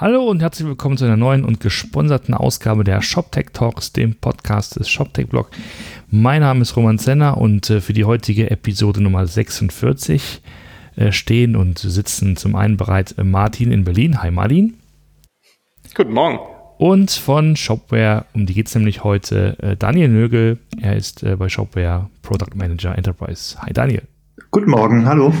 Hallo und herzlich willkommen zu einer neuen und gesponserten Ausgabe der ShopTech Talks, dem Podcast des ShopTech Blog. Mein Name ist Roman Zenner und äh, für die heutige Episode Nummer 46 äh, stehen und sitzen zum einen bereit äh, Martin in Berlin. Hi Martin. Guten Morgen. Und von Shopware, um die geht es nämlich heute, Daniel Nögel. Er ist bei Shopware Product Manager Enterprise. Hi Daniel. Guten Morgen, hallo.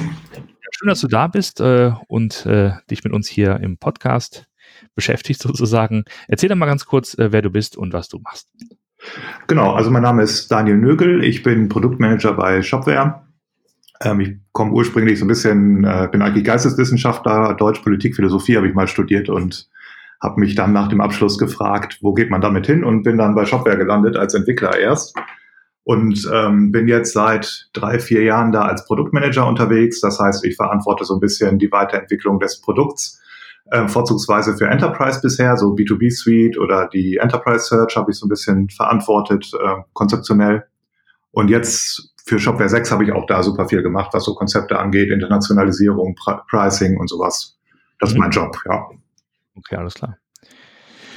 Schön, dass du da bist äh, und äh, dich mit uns hier im Podcast beschäftigt sozusagen. Erzähl doch mal ganz kurz, äh, wer du bist und was du machst. Genau, also mein Name ist Daniel Nögel, ich bin Produktmanager bei Shopware. Ähm, ich komme ursprünglich so ein bisschen, äh, bin eigentlich Geisteswissenschaftler, Deutsch, Politik, Philosophie habe ich mal studiert und habe mich dann nach dem Abschluss gefragt, wo geht man damit hin und bin dann bei Shopware gelandet als Entwickler erst und ähm, bin jetzt seit drei, vier Jahren da als Produktmanager unterwegs. Das heißt, ich verantworte so ein bisschen die Weiterentwicklung des Produkts, äh, vorzugsweise für Enterprise bisher, so B2B Suite oder die Enterprise Search habe ich so ein bisschen verantwortet, äh, konzeptionell. Und jetzt für Shopware 6 habe ich auch da super viel gemacht, was so Konzepte angeht, Internationalisierung, Pri Pricing und sowas. Das mhm. ist mein Job, ja. Okay, alles klar.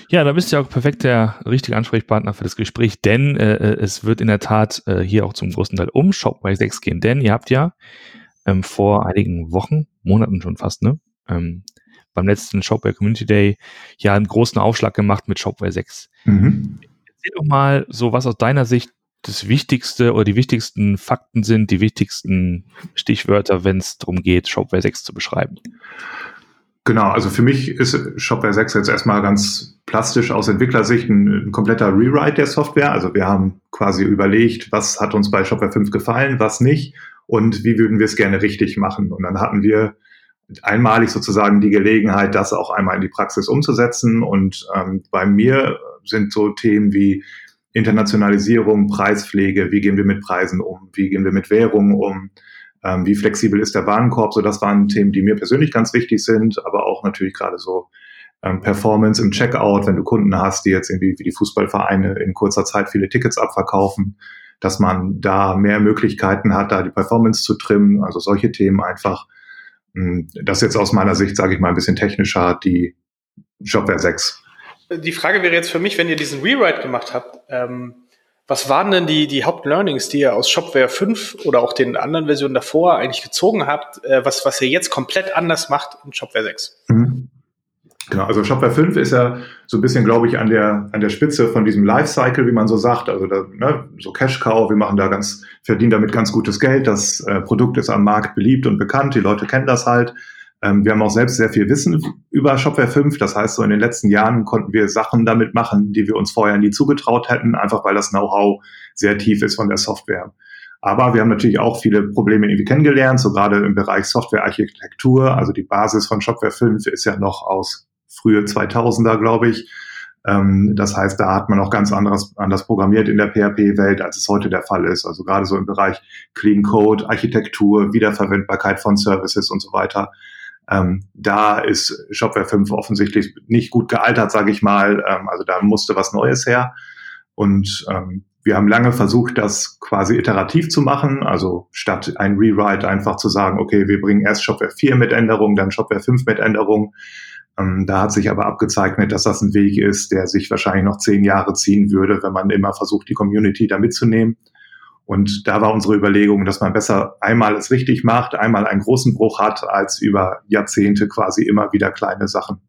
Ja, da bist du ja auch perfekt der richtige Ansprechpartner für das Gespräch, denn äh, äh, es wird in der Tat äh, hier auch zum großen Teil um Shopware 6 gehen, denn ihr habt ja ähm, vor einigen Wochen, Monaten schon fast, ne, ähm, beim letzten Shopware Community Day ja einen großen Aufschlag gemacht mit Shopware 6. Mhm. Erzähl doch mal so, was aus deiner Sicht das Wichtigste oder die wichtigsten Fakten sind, die wichtigsten Stichwörter, wenn es darum geht, Shopware 6 zu beschreiben. Genau, also für mich ist Shopware 6 jetzt erstmal ganz plastisch aus Entwicklersicht ein, ein, kompletter Rewrite der Software. Also wir haben quasi überlegt, was hat uns bei Shopware 5 gefallen, was nicht und wie würden wir es gerne richtig machen. Und dann hatten wir einmalig sozusagen die Gelegenheit, das auch einmal in die Praxis umzusetzen. Und ähm, bei mir sind so Themen wie Internationalisierung, Preispflege, wie gehen wir mit Preisen um, wie gehen wir mit Währungen um, ähm, wie flexibel ist der Warenkorb? So, das waren Themen, die mir persönlich ganz wichtig sind, aber auch natürlich gerade so ähm, Performance im Checkout, wenn du Kunden hast, die jetzt irgendwie wie die Fußballvereine in kurzer Zeit viele Tickets abverkaufen, dass man da mehr Möglichkeiten hat, da die Performance zu trimmen. Also solche Themen einfach. Hm, das jetzt aus meiner Sicht, sage ich mal, ein bisschen technischer, die Shopware 6. Die Frage wäre jetzt für mich, wenn ihr diesen Rewrite gemacht habt, ähm, was waren denn die, die Hauptlearnings, die ihr aus Shopware 5 oder auch den anderen Versionen davor eigentlich gezogen habt, äh, was, was ihr jetzt komplett anders macht in Shopware 6? Mhm. Genau, also Shopware 5 ist ja so ein bisschen, glaube ich, an der, an der Spitze von diesem Lifecycle, wie man so sagt. Also da, ne, so Cash Cow, wir machen da ganz, verdienen damit ganz gutes Geld. Das äh, Produkt ist am Markt beliebt und bekannt. Die Leute kennen das halt. Ähm, wir haben auch selbst sehr viel Wissen über Shopware 5. Das heißt, so in den letzten Jahren konnten wir Sachen damit machen, die wir uns vorher nie zugetraut hätten, einfach weil das Know-how sehr tief ist von der Software. Aber wir haben natürlich auch viele Probleme irgendwie kennengelernt, so gerade im Bereich Softwarearchitektur. Also die Basis von Shopware 5 ist ja noch aus frühe 2000er, glaube ich. Ähm, das heißt, da hat man auch ganz anderes, anders programmiert in der PHP-Welt, als es heute der Fall ist. Also gerade so im Bereich Clean Code, Architektur, Wiederverwendbarkeit von Services und so weiter. Ähm, da ist Shopware 5 offensichtlich nicht gut gealtert, sage ich mal. Ähm, also da musste was Neues her. Und ähm, wir haben lange versucht, das quasi iterativ zu machen. Also statt ein Rewrite einfach zu sagen, okay, wir bringen erst Shopware 4 mit Änderungen, dann Shopware 5 mit Änderungen. Ähm, da hat sich aber abgezeichnet, dass das ein Weg ist, der sich wahrscheinlich noch zehn Jahre ziehen würde, wenn man immer versucht, die Community da mitzunehmen. Und da war unsere Überlegung, dass man besser einmal es richtig macht, einmal einen großen Bruch hat, als über Jahrzehnte quasi immer wieder kleine Sachen.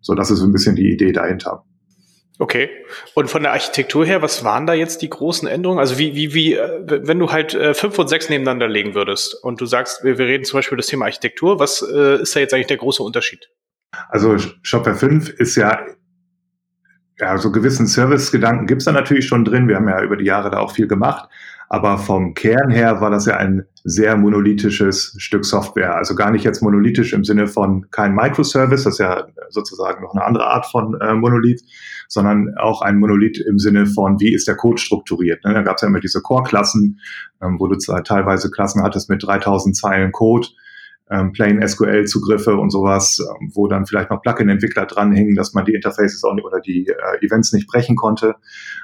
So, das ist so ein bisschen die Idee dahinter. Okay. Und von der Architektur her, was waren da jetzt die großen Änderungen? Also wie, wie, wie, äh, wenn du halt äh, fünf und sechs nebeneinander legen würdest und du sagst, wir, wir reden zum Beispiel über das Thema Architektur, was äh, ist da jetzt eigentlich der große Unterschied? Also Shopware 5 ist ja ja, so gewissen Service-Gedanken gibt's da natürlich schon drin. Wir haben ja über die Jahre da auch viel gemacht. Aber vom Kern her war das ja ein sehr monolithisches Stück Software. Also gar nicht jetzt monolithisch im Sinne von kein Microservice, das ist ja sozusagen noch eine andere Art von äh, Monolith, sondern auch ein Monolith im Sinne von, wie ist der Code strukturiert. Ne? Da gab es ja immer diese Core-Klassen, ähm, wo du teilweise Klassen hattest mit 3000 Zeilen Code ähm, Plain SQL-Zugriffe und sowas, ähm, wo dann vielleicht noch Plugin-Entwickler dranhingen, dass man die Interfaces auch nicht, oder die äh, Events nicht brechen konnte.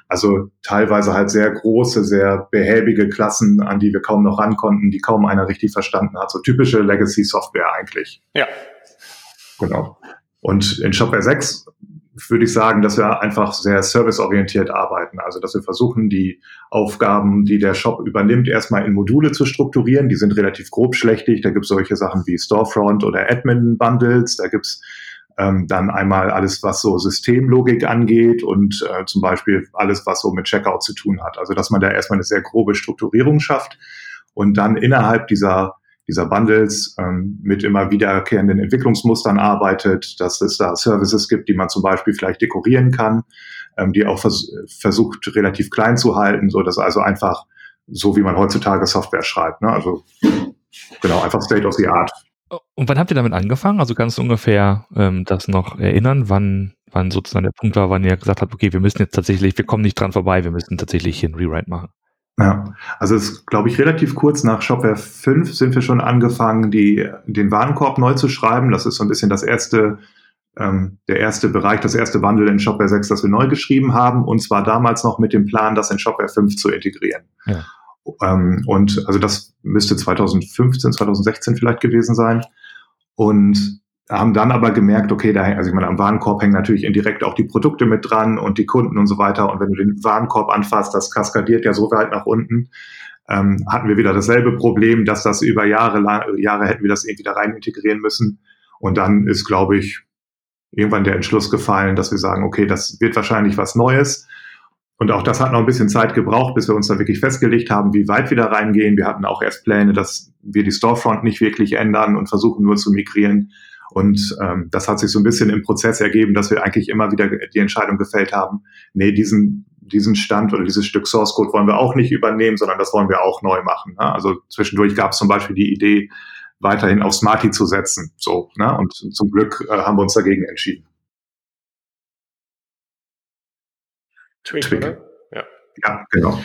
Also teilweise halt sehr große, sehr behäbige Klassen, an die wir kaum noch ran konnten, die kaum einer richtig verstanden hat. So typische Legacy-Software eigentlich. Ja. Genau. Und in Shopware 6 würde ich sagen, dass wir einfach sehr serviceorientiert arbeiten. Also, dass wir versuchen, die Aufgaben, die der Shop übernimmt, erstmal in Module zu strukturieren. Die sind relativ grobschlächtig. Da gibt es solche Sachen wie Storefront oder Admin-Bundles. Da gibt es ähm, dann einmal alles, was so Systemlogik angeht und äh, zum Beispiel alles, was so mit Checkout zu tun hat. Also, dass man da erstmal eine sehr grobe Strukturierung schafft und dann innerhalb dieser dieser Bundles ähm, mit immer wiederkehrenden Entwicklungsmustern arbeitet, dass es da Services gibt, die man zum Beispiel vielleicht dekorieren kann, ähm, die auch vers versucht relativ klein zu halten, so dass also einfach so wie man heutzutage Software schreibt. Ne? Also genau, einfach State of the Art. Und wann habt ihr damit angefangen? Also du ungefähr ähm, das noch erinnern, wann, wann sozusagen der Punkt war, wann ihr gesagt habt, okay, wir müssen jetzt tatsächlich, wir kommen nicht dran vorbei, wir müssen tatsächlich hier ein Rewrite machen. Ja, also es ist, glaube ich, relativ kurz nach Shopware 5 sind wir schon angefangen, die, den Warenkorb neu zu schreiben. Das ist so ein bisschen das erste, ähm, der erste Bereich, das erste Bundle in Shopware 6, das wir neu geschrieben haben. Und zwar damals noch mit dem Plan, das in Shopware 5 zu integrieren. Ja. Ähm, und also das müsste 2015, 2016 vielleicht gewesen sein. Und haben dann aber gemerkt, okay, da, also ich meine, am Warenkorb hängen natürlich indirekt auch die Produkte mit dran und die Kunden und so weiter. Und wenn du den Warenkorb anfasst, das kaskadiert ja so weit nach unten. Ähm, hatten wir wieder dasselbe Problem, dass das über Jahre, Jahre hätten wir das irgendwie da rein integrieren müssen. Und dann ist, glaube ich, irgendwann der Entschluss gefallen, dass wir sagen, okay, das wird wahrscheinlich was Neues. Und auch das hat noch ein bisschen Zeit gebraucht, bis wir uns da wirklich festgelegt haben, wie weit wir da reingehen. Wir hatten auch erst Pläne, dass wir die Storefront nicht wirklich ändern und versuchen nur zu migrieren. Und ähm, das hat sich so ein bisschen im Prozess ergeben, dass wir eigentlich immer wieder die Entscheidung gefällt haben, nee, diesen, diesen Stand oder dieses Stück Source Code wollen wir auch nicht übernehmen, sondern das wollen wir auch neu machen. Ne? Also zwischendurch gab es zum Beispiel die Idee, weiterhin auf Smarty zu setzen. So, ne? Und zum Glück äh, haben wir uns dagegen entschieden. Twig, Twig. Oder? Ja. ja, genau.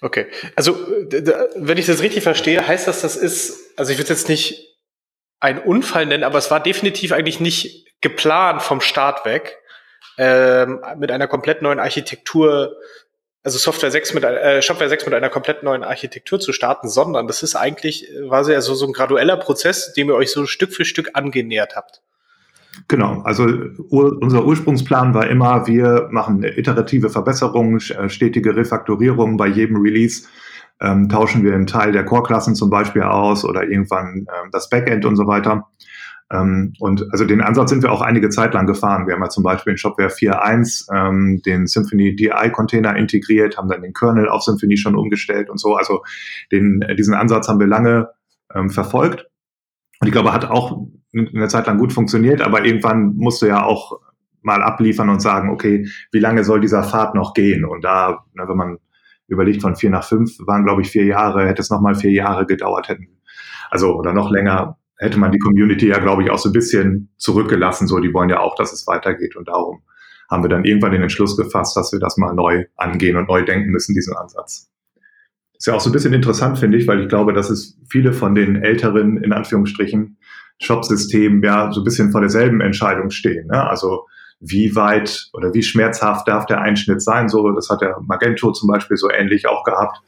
Okay, also wenn ich das richtig verstehe, heißt das, das ist, also ich würde jetzt nicht ein Unfall nennen, aber es war definitiv eigentlich nicht geplant vom Start weg, ähm, mit einer komplett neuen Architektur, also Software 6 mit, äh, Shopware 6 mit einer komplett neuen Architektur zu starten, sondern das ist eigentlich, war ja so, so ein gradueller Prozess, dem ihr euch so Stück für Stück angenähert habt. Genau, also ur, unser Ursprungsplan war immer, wir machen iterative Verbesserungen, äh, stetige Refaktorierungen bei jedem Release ähm, tauschen wir einen Teil der Core-Klassen zum Beispiel aus oder irgendwann ähm, das Backend und so weiter. Ähm, und also den Ansatz sind wir auch einige Zeit lang gefahren. Wir haben ja zum Beispiel in Shopware 4.1 ähm, den Symphony DI-Container integriert, haben dann den Kernel auf Symphony schon umgestellt und so. Also den, äh, diesen Ansatz haben wir lange ähm, verfolgt. Und ich glaube, hat auch eine Zeit lang gut funktioniert, aber irgendwann musst du ja auch mal abliefern und sagen, okay, wie lange soll dieser Pfad noch gehen? Und da, ne, wenn man überlegt, von vier nach fünf waren, glaube ich, vier Jahre, hätte es nochmal vier Jahre gedauert hätten. Also, oder noch länger hätte man die Community ja, glaube ich, auch so ein bisschen zurückgelassen. So, die wollen ja auch, dass es weitergeht. Und darum haben wir dann irgendwann den Entschluss gefasst, dass wir das mal neu angehen und neu denken müssen, diesen Ansatz. Ist ja auch so ein bisschen interessant, finde ich, weil ich glaube, dass es viele von den älteren, in Anführungsstrichen, Shop-Systemen ja so ein bisschen vor derselben Entscheidung stehen. Ne? Also wie weit oder wie schmerzhaft darf der Einschnitt sein. So, das hat der Magento zum Beispiel so ähnlich auch gehabt.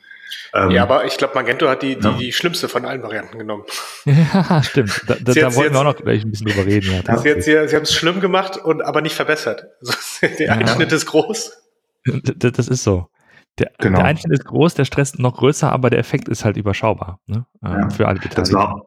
Ähm, ja, aber ich glaube, Magento hat die, die, ja. die schlimmste von allen Varianten genommen. Ja, stimmt. Da, da, da wollten wir auch noch gleich ein bisschen drüber reden. Ja, sie, jetzt, sie, sie haben es schlimm gemacht und aber nicht verbessert. Also, der ja. Einschnitt ist groß. Das, das ist so. Der, genau. der, Einschnitt ist groß, der Stress noch größer, aber der Effekt ist halt überschaubar ne? ja, für alle Beteiligten. Das war,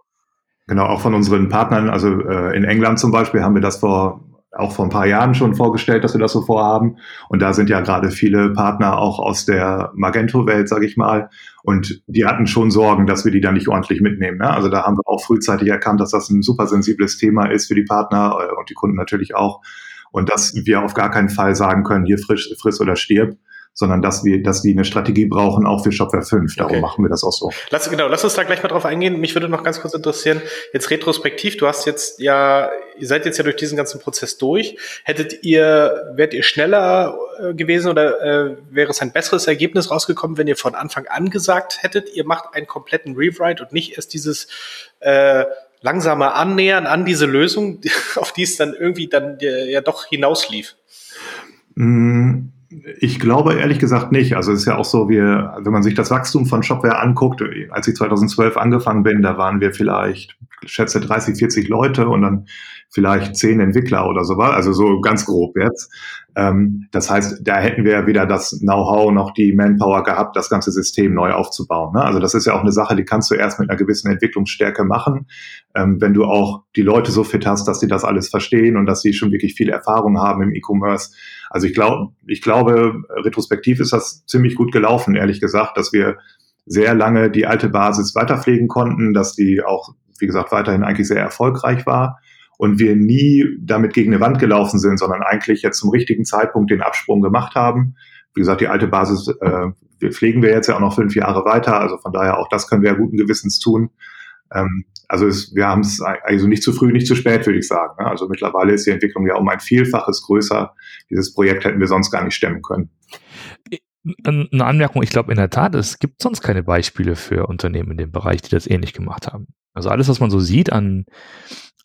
genau, auch von unseren Partnern, also äh, in England zum Beispiel haben wir das vor auch vor ein paar Jahren schon vorgestellt, dass wir das so vorhaben. Und da sind ja gerade viele Partner auch aus der Magento-Welt, sage ich mal. Und die hatten schon Sorgen, dass wir die da nicht ordentlich mitnehmen. Ne? Also da haben wir auch frühzeitig erkannt, dass das ein super sensibles Thema ist für die Partner äh, und die Kunden natürlich auch. Und dass wir auf gar keinen Fall sagen können, hier frisch, friss oder stirb, sondern dass wir, dass die eine Strategie brauchen, auch für Shopware 5. Darum okay. machen wir das auch so. Lass, genau, lass uns da gleich mal drauf eingehen. Mich würde noch ganz kurz interessieren, jetzt retrospektiv, du hast jetzt ja, ihr seid jetzt ja durch diesen ganzen Prozess durch. Hättet ihr, wärt ihr schneller äh, gewesen oder äh, wäre es ein besseres Ergebnis rausgekommen, wenn ihr von Anfang an gesagt hättet, ihr macht einen kompletten Rewrite und nicht erst dieses äh, langsame Annähern an diese Lösung, auf die es dann irgendwie dann ja, ja doch hinauslief? Mm Ich glaube ehrlich gesagt nicht. Also es ist ja auch so, wir, wenn man sich das Wachstum von Shopware anguckt, als ich 2012 angefangen bin, da waren wir vielleicht, ich schätze 30, 40 Leute und dann vielleicht zehn Entwickler oder so was, also so ganz grob jetzt. Ähm, das heißt, da hätten wir weder das Know-how noch die Manpower gehabt, das ganze System neu aufzubauen. Ne? Also das ist ja auch eine Sache, die kannst du erst mit einer gewissen Entwicklungsstärke machen, ähm, wenn du auch die Leute so fit hast, dass sie das alles verstehen und dass sie schon wirklich viel Erfahrung haben im E-Commerce. Also ich glaube, ich glaube, retrospektiv ist das ziemlich gut gelaufen, ehrlich gesagt, dass wir sehr lange die alte Basis weiterpflegen konnten, dass die auch, wie gesagt, weiterhin eigentlich sehr erfolgreich war und wir nie damit gegen eine Wand gelaufen sind, sondern eigentlich jetzt zum richtigen Zeitpunkt den Absprung gemacht haben. Wie gesagt, die alte Basis äh, pflegen wir jetzt ja auch noch fünf Jahre weiter, also von daher auch das können wir ja guten Gewissens tun. Ähm, also es, wir haben es also nicht zu früh, nicht zu spät, würde ich sagen. Ne? Also mittlerweile ist die Entwicklung ja um ein Vielfaches größer. Dieses Projekt hätten wir sonst gar nicht stemmen können. Eine Anmerkung, ich glaube in der Tat, es gibt sonst keine Beispiele für Unternehmen in dem Bereich, die das ähnlich gemacht haben. Also alles, was man so sieht an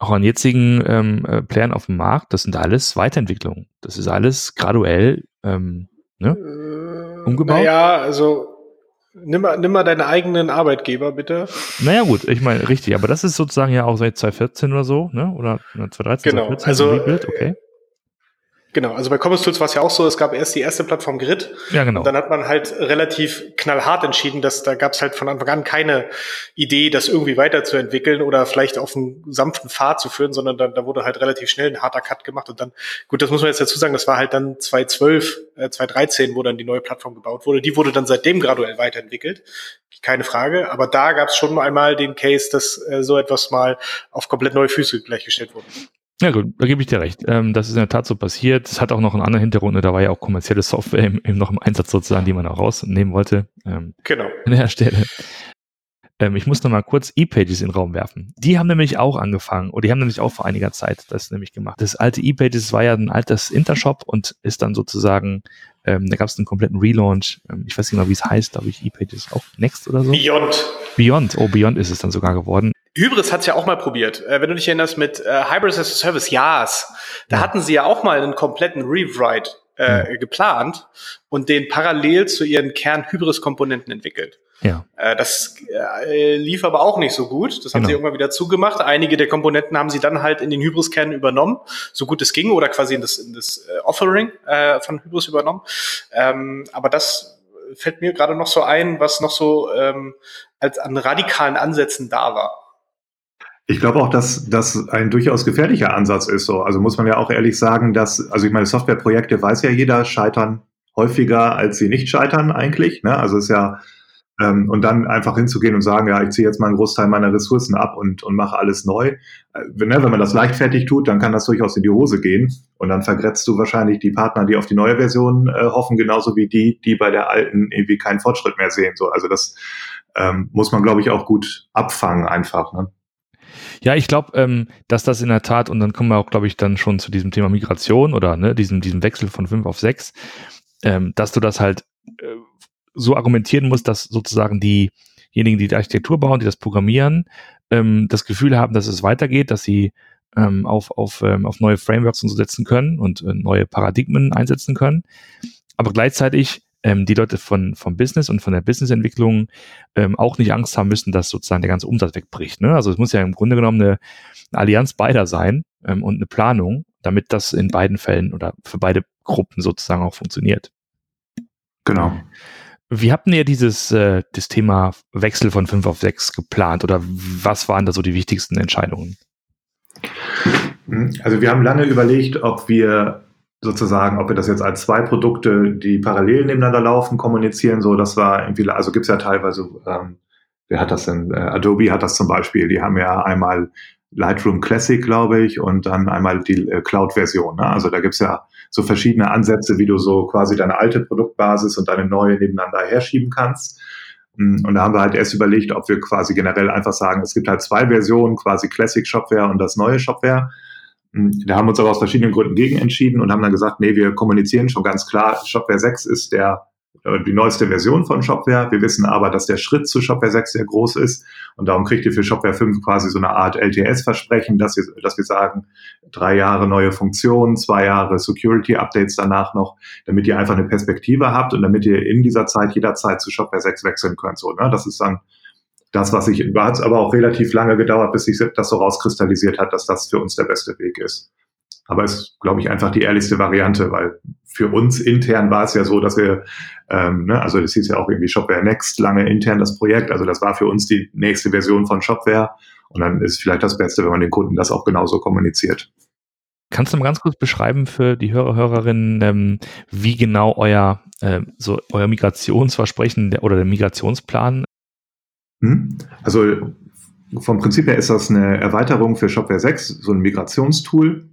auch an jetzigen ähm, äh, Playern auf dem Markt, das sind alles Weiterentwicklungen. Das ist alles graduell ähm, ne, äh, umgebaut. Naja, also nimm mal, nimm mal deinen eigenen Arbeitgeber, bitte. Naja gut, ich meine, richtig, aber das ist sozusagen ja auch seit 2014 oder so, ne? Oder 2013, genau. 2014, also, okay. Genau, also bei Commerce Tools war es ja auch so, es gab erst die erste Plattform Grid. Ja, genau. Und dann hat man halt relativ knallhart entschieden, dass da gab es halt von Anfang an keine Idee, das irgendwie weiterzuentwickeln oder vielleicht auf einen sanften Pfad zu führen, sondern da, da wurde halt relativ schnell ein harter Cut gemacht. Und dann, gut, das muss man jetzt dazu sagen, das war halt dann 2012, äh, 2013, wo dann die neue Plattform gebaut wurde. Die wurde dann seitdem graduell weiterentwickelt, keine Frage. Aber da gab es schon einmal den Case, dass äh, so etwas mal auf komplett neue Füße gleichgestellt wurde. Ja gut, da gebe ich dir recht. Ähm, das ist in der Tat so passiert. Es hat auch noch einen anderen Hintergrund. Da war ja auch kommerzielle Software im, im noch im Einsatz sozusagen, die man auch rausnehmen wollte. Ähm, genau. An der Stelle. Ähm, ich muss noch mal kurz E-Pages in den Raum werfen. Die haben nämlich auch angefangen, oder die haben nämlich auch vor einiger Zeit das nämlich gemacht. Das alte E-Pages war ja ein altes Intershop und ist dann sozusagen, ähm, da gab es einen kompletten Relaunch. Ähm, ich weiß nicht mal, wie es heißt, glaube ich, E-Pages auch Next oder so. Beyond. Beyond, oh, Beyond ist es dann sogar geworden. Hybris hat's ja auch mal probiert. Äh, wenn du dich erinnerst mit äh, Hybris as a Service, yes. Da ja. hatten sie ja auch mal einen kompletten Rewrite äh, geplant und den parallel zu ihren Kern-Hybris-Komponenten entwickelt. Ja. Äh, das äh, lief aber auch nicht so gut. Das haben genau. sie irgendwann wieder zugemacht. Einige der Komponenten haben sie dann halt in den Hybris-Kern übernommen, so gut es ging, oder quasi in das, in das äh, Offering von Hybris übernommen. Ähm, aber das fällt mir gerade noch so ein, was noch so ähm, als an radikalen Ansätzen da war. Ich glaube auch, dass das ein durchaus gefährlicher Ansatz ist. So. Also muss man ja auch ehrlich sagen, dass, also ich meine, Softwareprojekte weiß ja jeder, scheitern häufiger, als sie nicht scheitern eigentlich. Ne? Also ist ja, ähm, und dann einfach hinzugehen und sagen, ja, ich ziehe jetzt mal einen Großteil meiner Ressourcen ab und, und mache alles neu. Äh, wenn, ne, wenn man das leichtfertig tut, dann kann das durchaus in die Hose gehen. Und dann vergrätzt du wahrscheinlich die Partner, die auf die neue Version äh, hoffen, genauso wie die, die bei der alten irgendwie keinen Fortschritt mehr sehen. So, also das ähm, muss man, glaube ich, auch gut abfangen einfach. Ne? Ja, ich glaube, ähm, dass das in der Tat, und dann kommen wir auch, glaube ich, dann schon zu diesem Thema Migration oder ne, diesem, diesem Wechsel von fünf auf sechs, ähm, dass du das halt äh, so argumentieren musst, dass sozusagen diejenigen, die die Architektur bauen, die das programmieren, ähm, das Gefühl haben, dass es weitergeht, dass sie ähm, auf, auf, ähm, auf neue Frameworks und so setzen können und äh, neue Paradigmen einsetzen können. Aber gleichzeitig ähm, die Leute von, vom Business und von der Businessentwicklung ähm, auch nicht Angst haben müssen, dass sozusagen der ganze Umsatz wegbricht. Ne? Also es muss ja im Grunde genommen eine, eine Allianz beider sein ähm, und eine Planung, damit das in beiden Fällen oder für beide Gruppen sozusagen auch funktioniert. Genau. Wie habt ihr dieses äh, das Thema Wechsel von 5 auf 6 geplant oder was waren da so die wichtigsten Entscheidungen? Also wir haben lange überlegt, ob wir sozusagen, ob wir das jetzt als zwei Produkte, die parallel nebeneinander laufen, kommunizieren, so, das war irgendwie, also gibt's ja teilweise, ähm, wer hat das denn? Äh, Adobe hat das zum Beispiel, die haben ja einmal Lightroom Classic, glaube ich, und dann einmal die äh, Cloud-Version. Ne? Also da gibt's ja so verschiedene Ansätze, wie du so quasi deine alte Produktbasis und deine neue nebeneinander herschieben kannst. Mm, und da haben wir halt erst überlegt, ob wir quasi generell einfach sagen, es gibt halt zwei Versionen, quasi Classic Shopware und das neue Shopware. Hm, da haben wir uns aber aus verschiedenen Gründen gegen entschieden und haben dann gesagt, nee, wir kommunizieren schon ganz klar, Shopware 6 ist der äh, die neueste Version von Shopware. Wir wissen aber, dass der Schritt zu Shopware 6 sehr groß ist und darum kriegt ihr für Shopware 5 quasi so eine Art LTS-Versprechen, dass wir, dass wir sagen, drei Jahre neue Funktionen, zwei Jahre Security-Updates danach noch, damit ihr einfach eine Perspektive habt und damit ihr in dieser Zeit jederzeit zu Shopware 6 wechseln könnt. So, ne? Das ist dann das, was ich, hat aber auch relativ lange gedauert, bis sich das so rauskristallisiert hat, dass das für uns der beste Weg ist. Aber es ist, glaube ich, einfach die ehrlichste Variante, weil für uns intern war es ja so, dass wir, ähm, ne, also das hieß ja auch irgendwie Shopware Next, lange intern das Projekt. Also das war für uns die nächste Version von Shopware. Und dann ist vielleicht das Beste, wenn man den Kunden das auch genauso kommuniziert. Kannst du mal ganz kurz beschreiben für die Hörer, Hörerinnen, ähm, wie genau euer, äh, so euer Migrationsversprechen der, oder der Migrationsplan? Also vom Prinzip her ist das eine Erweiterung für Shopware 6, so ein Migrationstool.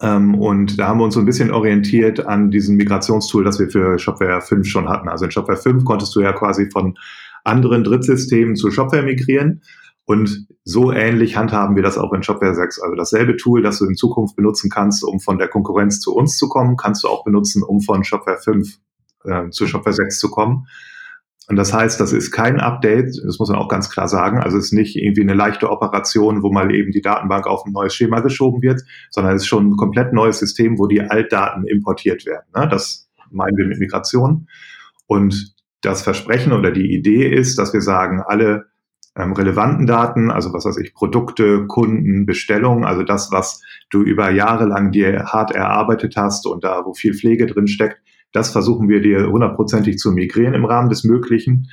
Ähm, und da haben wir uns so ein bisschen orientiert an diesem Migrationstool, das wir für Shopware 5 schon hatten. Also in Shopware 5 konntest du ja quasi von anderen Drittsystemen zu Shopware migrieren. Und so ähnlich handhaben wir das auch in Shopware 6. Also dasselbe Tool, das du in Zukunft benutzen kannst, um von der Konkurrenz zu uns zu kommen, kannst du auch benutzen, um von Shopware 5 äh, zu Shopware 6 zu kommen. Und das heißt, das ist kein Update, das muss man auch ganz klar sagen. Also es ist nicht irgendwie eine leichte Operation, wo mal eben die Datenbank auf ein neues Schema geschoben wird, sondern es ist schon ein komplett neues System, wo die Altdaten importiert werden. Ne? Das meinen wir mit Migration. Und das Versprechen oder die Idee ist, dass wir sagen, alle ähm, relevanten Daten, also was weiß ich, Produkte, Kunden, Bestellungen, also das, was du über Jahre lang dir hart erarbeitet hast und da, wo viel Pflege drin steckt, das versuchen wir dir hundertprozentig zu migrieren im Rahmen des Möglichen.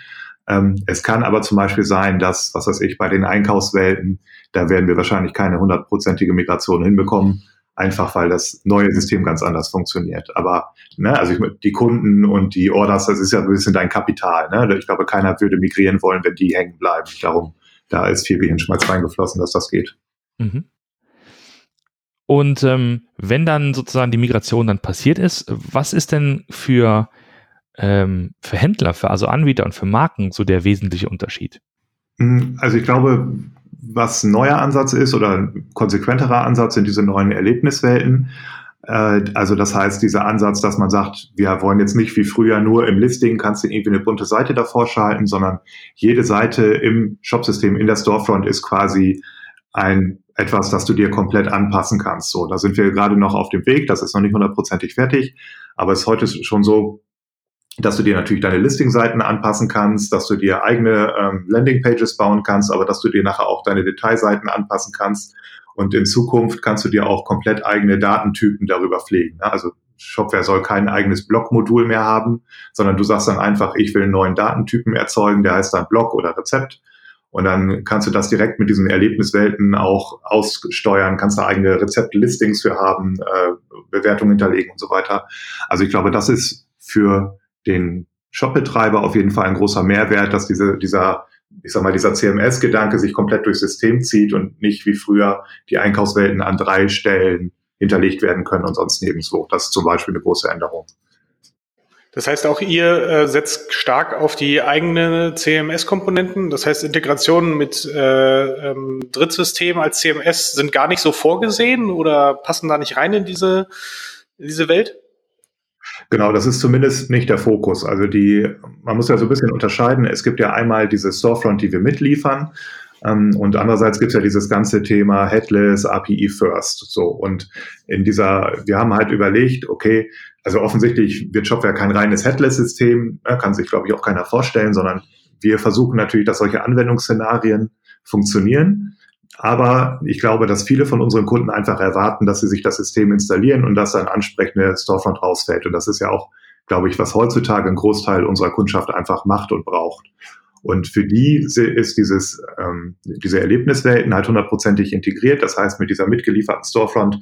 Ähm, es kann aber zum Beispiel sein, dass, was weiß ich, bei den Einkaufswelten, da werden wir wahrscheinlich keine hundertprozentige Migration hinbekommen, einfach weil das neue System ganz anders funktioniert. Aber ne, also ich, die Kunden und die Orders, das ist ja ein bisschen dein Kapital. Ne? Ich glaube, keiner würde migrieren wollen, wenn die hängen bleiben. Darum, da ist viel Gehirnschmalz reingeflossen, dass das geht. Mhm. Und ähm, wenn dann sozusagen die Migration dann passiert ist, was ist denn für, ähm, für Händler, für also Anbieter und für Marken so der wesentliche Unterschied? Hm, also ich glaube, was ein neuer Ansatz ist oder ein konsequenterer Ansatz sind diese neuen Erlebniswelten. Äh, also das heißt, dieser Ansatz, dass man sagt, wir wollen jetzt nicht wie früher nur im Listing kannst du irgendwie eine bunte Seite davor schalten, sondern jede Seite im Shopsystem in der Storefront ist quasi ein etwas, das du dir komplett anpassen kannst. So, da sind wir gerade noch auf dem Weg. Das ist noch nicht hundertprozentig fertig, aber es ist heute schon so, dass du dir natürlich deine Listing-Seiten anpassen kannst, dass du dir eigene ähm, Landing-Pages bauen kannst, aber dass du dir nachher auch deine Detailseiten anpassen kannst. Und in Zukunft kannst du dir auch komplett eigene Datentypen darüber pflegen. Also Shopware soll kein eigenes Blog-Modul mehr haben, sondern du sagst dann einfach, ich will einen neuen Datentypen erzeugen, der heißt dann Blog oder Rezept. Und dann kannst du das direkt mit diesen Erlebniswelten auch aussteuern, kannst da eigene Rezeptlistings für haben, äh, Bewertungen hinterlegen und so weiter. Also ich glaube, das ist für den Shopbetreiber auf jeden Fall ein großer Mehrwert, dass diese, dieser, ich sag mal, dieser CMS-Gedanke sich komplett durchs System zieht und nicht wie früher die Einkaufswelten an drei Stellen hinterlegt werden können und sonst nirgendwo. Das ist zum Beispiel eine große Änderung. Das heißt, auch ihr äh, setzt stark auf die eigenen CMS-Komponenten. Das heißt, Integrationen mit äh, ähm, Drittsystemen als CMS sind gar nicht so vorgesehen oder passen da nicht rein in diese, in diese Welt? Genau, das ist zumindest nicht der Fokus. Also die, man muss ja so ein bisschen unterscheiden. Es gibt ja einmal diese Storefront, die wir mitliefern. Ähm, und andererseits gibt es ja dieses ganze Thema Headless, API First. So. Und in dieser, wir haben halt überlegt, okay, also offensichtlich wird Shopware kein reines Headless-System, kann sich, glaube ich, auch keiner vorstellen, sondern wir versuchen natürlich, dass solche Anwendungsszenarien funktionieren. Aber ich glaube, dass viele von unseren Kunden einfach erwarten, dass sie sich das System installieren und dass ein ansprechende Storefront rausfällt. Und das ist ja auch, glaube ich, was heutzutage ein Großteil unserer Kundschaft einfach macht und braucht. Und für die ist dieses, ähm, diese Erlebniswelten halt hundertprozentig integriert. Das heißt, mit dieser mitgelieferten Storefront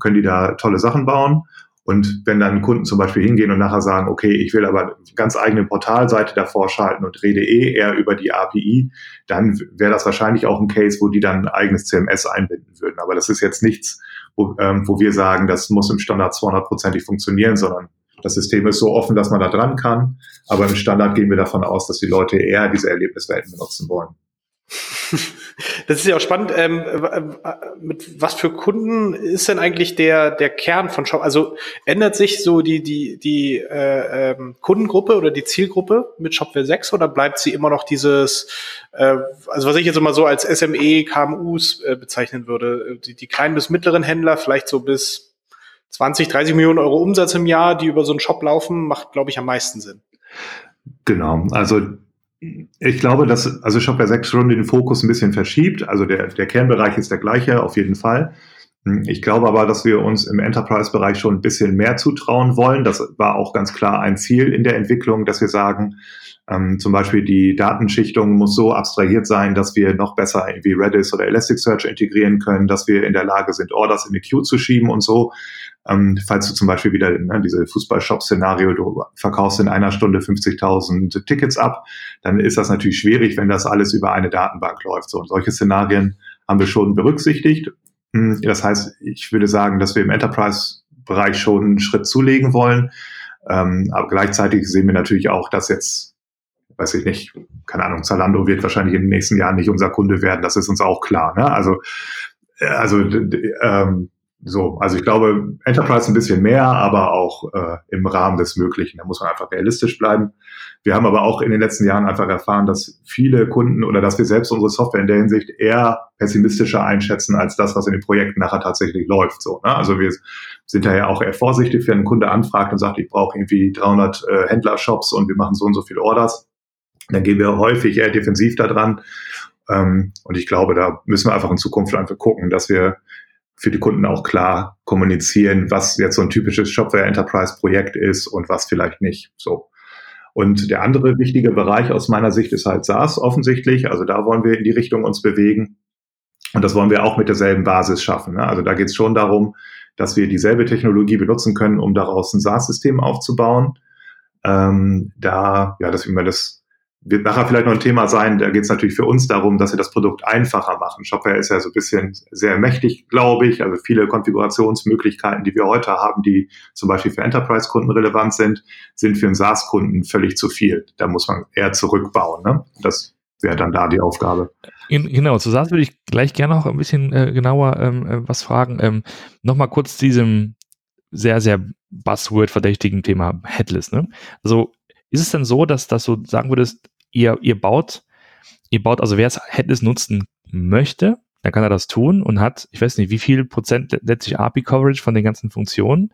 können die da tolle Sachen bauen. Und wenn dann Kunden zum Beispiel hingehen und nachher sagen, okay, ich will aber ganz eigene Portalseite davor schalten und rede eh eher über die API, dann wäre das wahrscheinlich auch ein Case, wo die dann ein eigenes CMS einbinden würden. Aber das ist jetzt nichts, wo, ähm, wo wir sagen, das muss im Standard 200%ig funktionieren, sondern das System ist so offen, dass man da dran kann. Aber im Standard gehen wir davon aus, dass die Leute eher diese Erlebniswelten benutzen wollen. Das ist ja auch spannend. Ähm, mit was für Kunden ist denn eigentlich der, der Kern von Shop? Also ändert sich so die, die, die äh, ähm, Kundengruppe oder die Zielgruppe mit Shopware 6 oder bleibt sie immer noch dieses, äh, also was ich jetzt immer so als SME, KMUs äh, bezeichnen würde, die, die kleinen bis mittleren Händler, vielleicht so bis 20, 30 Millionen Euro Umsatz im Jahr, die über so einen Shop laufen, macht, glaube ich, am meisten Sinn. Genau, also ich glaube, dass also Shopware 6 schon den Fokus ein bisschen verschiebt. Also der, der Kernbereich ist der gleiche, auf jeden Fall. Ich glaube aber, dass wir uns im Enterprise-Bereich schon ein bisschen mehr zutrauen wollen. Das war auch ganz klar ein Ziel in der Entwicklung, dass wir sagen, ähm, zum Beispiel die Datenschichtung muss so abstrahiert sein, dass wir noch besser irgendwie Redis oder Elasticsearch integrieren können, dass wir in der Lage sind, Orders in die Queue zu schieben und so. Ähm, falls du zum Beispiel wieder ne, diese Fußball-Shop-Szenario, du verkaufst in einer Stunde 50.000 Tickets ab, dann ist das natürlich schwierig, wenn das alles über eine Datenbank läuft. So, und solche Szenarien haben wir schon berücksichtigt. Hm, das heißt, ich würde sagen, dass wir im Enterprise-Bereich schon einen Schritt zulegen wollen. Ähm, aber gleichzeitig sehen wir natürlich auch, dass jetzt weiß ich nicht, keine Ahnung, Zalando wird wahrscheinlich in den nächsten Jahren nicht unser Kunde werden, das ist uns auch klar. Ne? Also, äh, also ähm, so, also ich glaube, Enterprise ein bisschen mehr, aber auch äh, im Rahmen des Möglichen. Da muss man einfach realistisch bleiben. Wir haben aber auch in den letzten Jahren einfach erfahren, dass viele Kunden oder dass wir selbst unsere Software in der Hinsicht eher pessimistischer einschätzen als das, was in den Projekten nachher tatsächlich läuft. So, ne? Also wir sind daher auch eher vorsichtig, wenn ein Kunde anfragt und sagt, ich brauche irgendwie 300 äh, Händlershops und wir machen so und so viele Orders dann gehen wir häufig eher defensiv da dran. Ähm, und ich glaube, da müssen wir einfach in Zukunft einfach gucken, dass wir für die Kunden auch klar kommunizieren, was jetzt so ein typisches Shopware Enterprise Projekt ist und was vielleicht nicht. So. Und der andere wichtige Bereich aus meiner Sicht ist halt SaaS offensichtlich. Also da wollen wir in die Richtung uns bewegen. Und das wollen wir auch mit derselben Basis schaffen. Ne? Also da geht es schon darum, dass wir dieselbe Technologie benutzen können, um daraus ein SaaS-System aufzubauen. Ähm, da, ja, das, wie man das wird nachher vielleicht noch ein Thema sein. Da geht es natürlich für uns darum, dass wir das Produkt einfacher machen. Shopware ist ja so ein bisschen sehr mächtig, glaube ich. Also viele Konfigurationsmöglichkeiten, die wir heute haben, die zum Beispiel für Enterprise-Kunden relevant sind, sind für einen SaaS-Kunden völlig zu viel. Da muss man eher zurückbauen. Ne? Das wäre dann da die Aufgabe. Genau, zu SaaS würde ich gleich gerne noch ein bisschen äh, genauer ähm, äh, was fragen. Ähm, Nochmal kurz diesem sehr, sehr Buzzword-verdächtigen Thema Headless. Ne? Also ist es denn so, dass, dass du sagen würdest, ihr, ihr baut, ihr baut, also wer es Headless nutzen möchte, dann kann er das tun und hat, ich weiß nicht, wie viel Prozent letztlich API-Coverage von den ganzen Funktionen.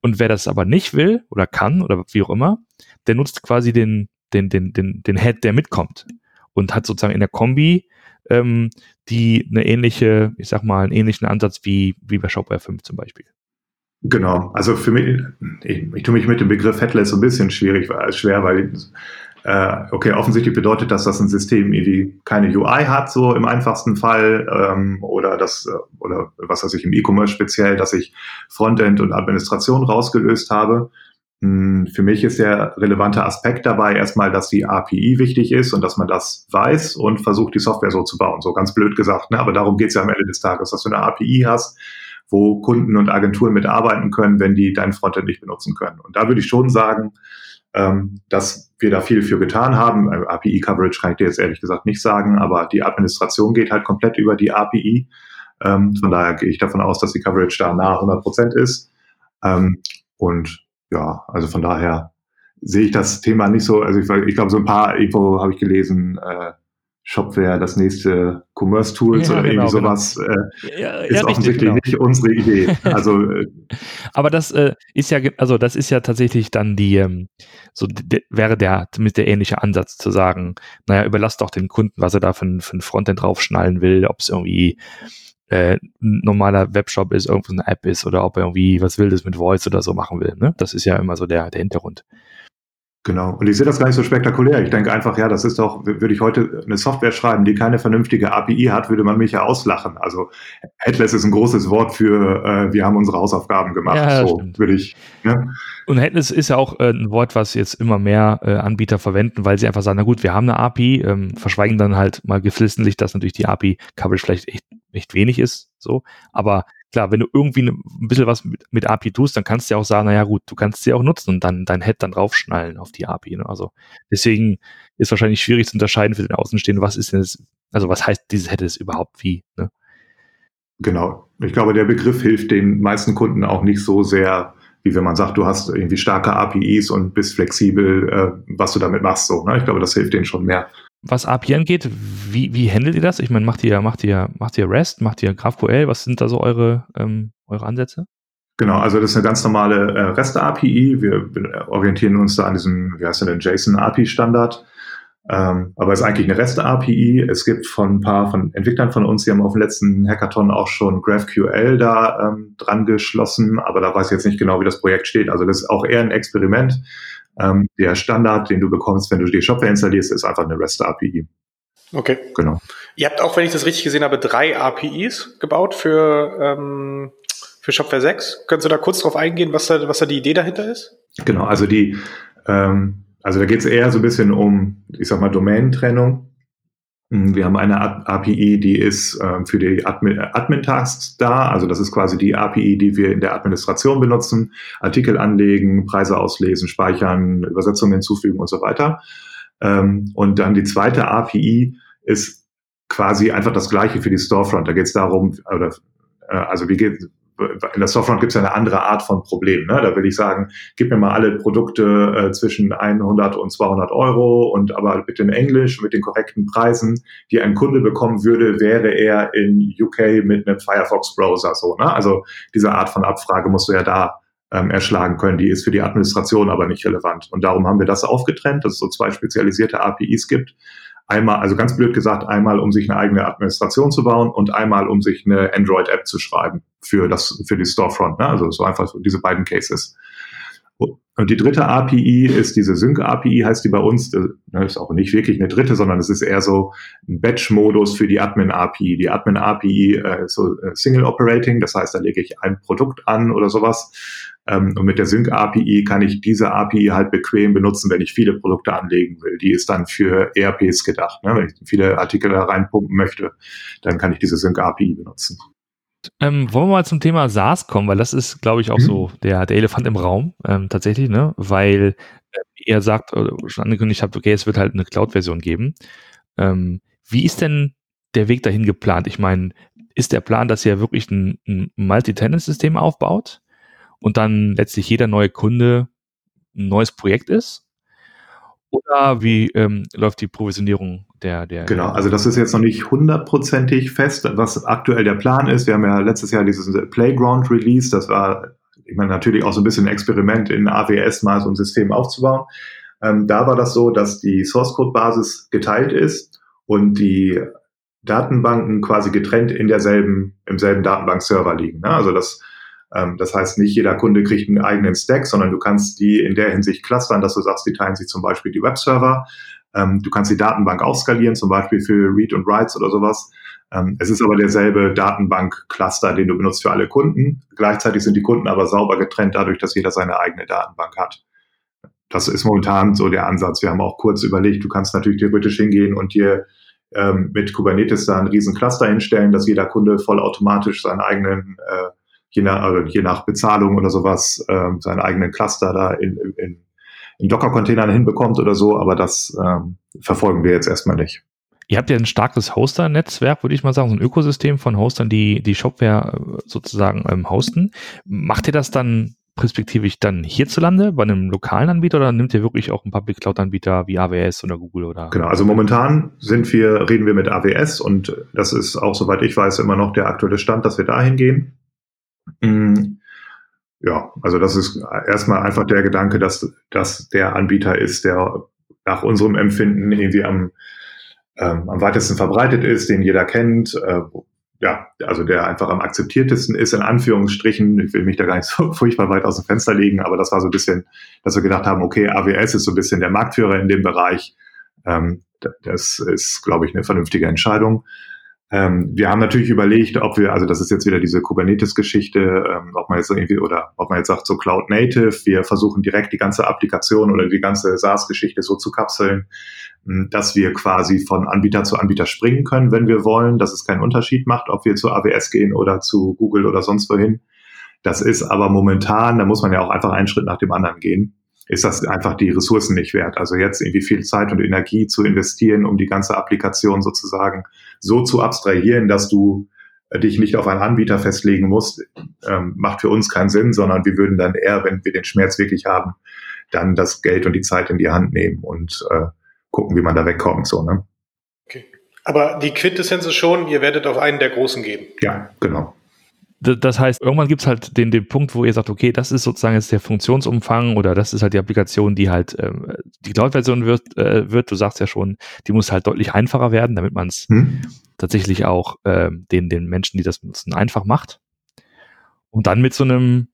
Und wer das aber nicht will oder kann oder wie auch immer, der nutzt quasi den, den, den, den, den Head, der mitkommt und hat sozusagen in der Kombi ähm, die eine ähnliche, ich sag mal, einen ähnlichen Ansatz wie, wie bei Shopware 5 zum Beispiel. Genau, also für mich, ich, ich tue mich mit dem Begriff Headless so ein bisschen schwierig, schwer, weil äh, okay, offensichtlich bedeutet das, dass ein System irgendwie keine UI hat, so im einfachsten Fall, ähm, oder das, äh, oder was weiß ich, im E-Commerce speziell, dass ich Frontend und Administration rausgelöst habe. Hm, für mich ist der relevante Aspekt dabei erstmal, dass die API wichtig ist und dass man das weiß und versucht, die Software so zu bauen. So ganz blöd gesagt, ne? aber darum geht es ja am Ende des Tages, dass du eine API hast, wo Kunden und Agenturen mitarbeiten können, wenn die dein Frontend nicht benutzen können. Und da würde ich schon sagen, ähm, dass wir da viel für getan haben. Äh, API-Coverage kann ich dir jetzt ehrlich gesagt nicht sagen, aber die Administration geht halt komplett über die API. Ähm, von daher gehe ich davon aus, dass die Coverage da nahe 100 Prozent ist. Ähm, und ja, also von daher sehe ich das Thema nicht so, also ich, ich glaube, so ein paar Info habe ich gelesen, äh, Shopware, das nächste Commerce-Tools ja, oder genau, irgendwie sowas, genau. äh, ja, ist ja, offensichtlich genau. nicht unsere Idee. Also, äh, Aber das äh, ist ja, also das ist ja tatsächlich dann die, ähm, so wäre der zumindest der ähnliche Ansatz zu sagen, naja, überlasst doch den Kunden, was er da für, für ein Frontend draufschnallen will, ob es irgendwie äh, ein normaler Webshop ist, irgendwo eine App ist oder ob er irgendwie was Wildes mit Voice oder so machen will. Ne? Das ist ja immer so der, der Hintergrund. Genau. Und ich sehe das gar nicht so spektakulär. Ich denke einfach, ja, das ist doch, würde ich heute eine Software schreiben, die keine vernünftige API hat, würde man mich ja auslachen. Also Headless ist ein großes Wort für, äh, wir haben unsere Hausaufgaben gemacht. Ja, so würde ich. Ne? Und Headless ist ja auch äh, ein Wort, was jetzt immer mehr äh, Anbieter verwenden, weil sie einfach sagen, na gut, wir haben eine API, ähm, verschweigen dann halt mal geflissentlich, dass natürlich die API-Coverage vielleicht echt, echt wenig ist. So, aber klar, wenn du irgendwie ne, ein bisschen was mit, mit API tust, dann kannst du ja auch sagen, naja gut, du kannst sie auch nutzen und dann dein Head dann draufschnallen auf die API. Ne? Also deswegen ist wahrscheinlich schwierig zu unterscheiden für den Außenstehenden, was ist denn das, also was heißt dieses Head ist überhaupt wie. Ne? Genau. Ich glaube, der Begriff hilft den meisten Kunden auch nicht so sehr, wie wenn man sagt, du hast irgendwie starke APIs und bist flexibel, äh, was du damit machst. So, ne? Ich glaube, das hilft denen schon mehr. Was API angeht, wie, wie handelt ihr das? Ich meine, macht ihr, macht ihr, macht ihr REST, macht ihr GraphQL? Was sind da so eure, ähm, eure Ansätze? Genau, also das ist eine ganz normale äh, REST-API. Wir orientieren uns da an diesem, wie heißt denn, JSON-API-Standard. Ähm, aber es ist eigentlich eine REST-API. Es gibt von ein paar von Entwicklern von uns, die haben auf dem letzten Hackathon auch schon GraphQL da ähm, dran geschlossen, aber da weiß ich jetzt nicht genau, wie das Projekt steht. Also das ist auch eher ein Experiment. Ähm, der Standard, den du bekommst, wenn du die Shopware installierst, ist einfach eine REST-API. Okay. Genau. Ihr habt auch, wenn ich das richtig gesehen habe, drei APIs gebaut für, ähm, für Shopware 6. Könntest du da kurz drauf eingehen, was da, was da die Idee dahinter ist? Genau, also die ähm, also da geht es eher so ein bisschen um, ich sag mal, Domain-Trennung. Hm, wir haben eine API, die ist äh, für die Admin-Tasks da. Also das ist quasi die API, die wir in der Administration benutzen. Artikel anlegen, Preise auslesen, speichern, Übersetzungen hinzufügen und so weiter. Ähm, und dann die zweite API ist quasi einfach das gleiche für die Storefront. Da geht es darum, oder, äh, also wie geht, in der Storefront gibt es ja eine andere Art von Problem. Ne? Da will ich sagen, gib mir mal alle Produkte äh, zwischen 100 und 200 Euro und aber bitte in Englisch mit den korrekten Preisen, die ein Kunde bekommen würde, wäre er in UK mit einem Firefox-Browser so. Ne? Also diese Art von Abfrage musst du ja da ähm, erschlagen können. Die ist für die Administration aber nicht relevant. Und darum haben wir das aufgetrennt, dass es so zwei spezialisierte APIs gibt. Einmal, also ganz blöd gesagt, einmal um sich eine eigene Administration zu bauen und einmal um sich eine Android-App zu schreiben für das, für die Storefront. Ne? Also so einfach so diese beiden Cases. Und die dritte API ist diese Sync-API, heißt die bei uns. Das ne, ist auch nicht wirklich eine dritte, sondern es ist eher so ein Batch-Modus für die Admin-API. Die Admin-API äh, ist so äh, Single Operating, das heißt, da lege ich ein Produkt an oder sowas. Ähm, und mit der Sync-API kann ich diese API halt bequem benutzen, wenn ich viele Produkte anlegen will. Die ist dann für ERPs gedacht. Ne? Wenn ich viele Artikel da reinpumpen möchte, dann kann ich diese Sync-API benutzen. Ähm, wollen wir mal zum Thema SaaS kommen, weil das ist, glaube ich, auch mhm. so der, der Elefant im Raum, ähm, tatsächlich, ne? Weil äh, er sagt, oder schon angekündigt hat, okay, es wird halt eine Cloud-Version geben. Ähm, wie ist denn der Weg dahin geplant? Ich meine, ist der Plan, dass ihr wirklich ein, ein Multi-Tenant-System aufbaut und dann letztlich jeder neue Kunde ein neues Projekt ist? Oder wie ähm, läuft die Provisionierung der, der? Genau, also das ist jetzt noch nicht hundertprozentig fest, was aktuell der Plan ist. Wir haben ja letztes Jahr dieses Playground Release, das war, ich meine, natürlich auch so ein bisschen ein Experiment in AWS mal so ein System aufzubauen. Ähm, da war das so, dass die Source Code Basis geteilt ist und die Datenbanken quasi getrennt in derselben, im selben Datenbankserver liegen. Ne? Also das das heißt, nicht jeder Kunde kriegt einen eigenen Stack, sondern du kannst die in der Hinsicht clustern, dass du sagst, die teilen sich zum Beispiel die Webserver. Ähm, du kannst die Datenbank auch skalieren, zum Beispiel für Read und Writes oder sowas. Ähm, es ist aber derselbe Datenbank-Cluster, den du benutzt für alle Kunden. Gleichzeitig sind die Kunden aber sauber getrennt dadurch, dass jeder seine eigene Datenbank hat. Das ist momentan so der Ansatz. Wir haben auch kurz überlegt, du kannst natürlich theoretisch hingehen und dir ähm, mit Kubernetes da einen riesen Cluster hinstellen, dass jeder Kunde vollautomatisch seinen eigenen äh, je nach, also je nach Bezahlung oder sowas ähm, seinen eigenen Cluster da in, in, in Docker-Containern hinbekommt oder so, aber das ähm, verfolgen wir jetzt erstmal nicht. Ihr habt ja ein starkes Hoster-Netzwerk, würde ich mal sagen, so ein Ökosystem von Hostern, die die Shopware äh, sozusagen ähm, hosten. Macht ihr das dann perspektivisch dann hierzulande bei einem lokalen Anbieter oder nimmt ihr wirklich auch einen Public Cloud Anbieter wie AWS oder Google oder? Genau, also momentan sind wir, reden wir mit AWS und das ist auch, soweit ich weiß, immer noch der aktuelle Stand, dass wir dahin gehen. Mm, ja, also das ist erstmal einfach der Gedanke, dass das der Anbieter ist, der nach unserem Empfinden irgendwie am, ähm, am weitesten verbreitet ist, den jeder kennt, äh, ja, also der einfach am akzeptiertesten ist, in Anführungsstrichen. Ich will mich da gar nicht so furchtbar weit aus dem Fenster legen, aber das war so ein bisschen, dass wir gedacht haben, okay, AWS ist so ein bisschen der Marktführer in dem Bereich. Ähm, das ist, glaube ich, eine vernünftige Entscheidung. Ähm, wir haben natürlich überlegt, ob wir, also das ist jetzt wieder diese Kubernetes-Geschichte, ähm, ob man jetzt irgendwie oder ob man jetzt sagt so Cloud Native, wir versuchen direkt die ganze Applikation oder die ganze SaaS-Geschichte so zu kapseln, hm, dass wir quasi von Anbieter zu Anbieter springen können, wenn wir wollen, dass es keinen Unterschied macht, ob wir zu AWS gehen oder zu Google oder sonst wohin. Das ist aber momentan, da muss man ja auch einfach einen Schritt nach dem anderen gehen ist das einfach die Ressourcen nicht wert. Also jetzt irgendwie viel Zeit und Energie zu investieren, um die ganze Applikation sozusagen so zu abstrahieren, dass du äh, dich nicht auf einen Anbieter festlegen musst, ähm, macht für uns keinen Sinn, sondern wir würden dann eher, wenn wir den Schmerz wirklich haben, dann das Geld und die Zeit in die Hand nehmen und äh, gucken, wie man da wegkommt. So, ne? Okay. Aber die Quintessenz ist schon, ihr werdet auf einen der Großen geben. Ja, genau. Das heißt, irgendwann gibt es halt den, den Punkt, wo ihr sagt, okay, das ist sozusagen jetzt der Funktionsumfang oder das ist halt die Applikation, die halt ähm, die Cloud-Version wird, äh, wird. Du sagst ja schon, die muss halt deutlich einfacher werden, damit man es hm. tatsächlich auch äh, den, den Menschen, die das benutzen, einfach macht. Und dann mit so einem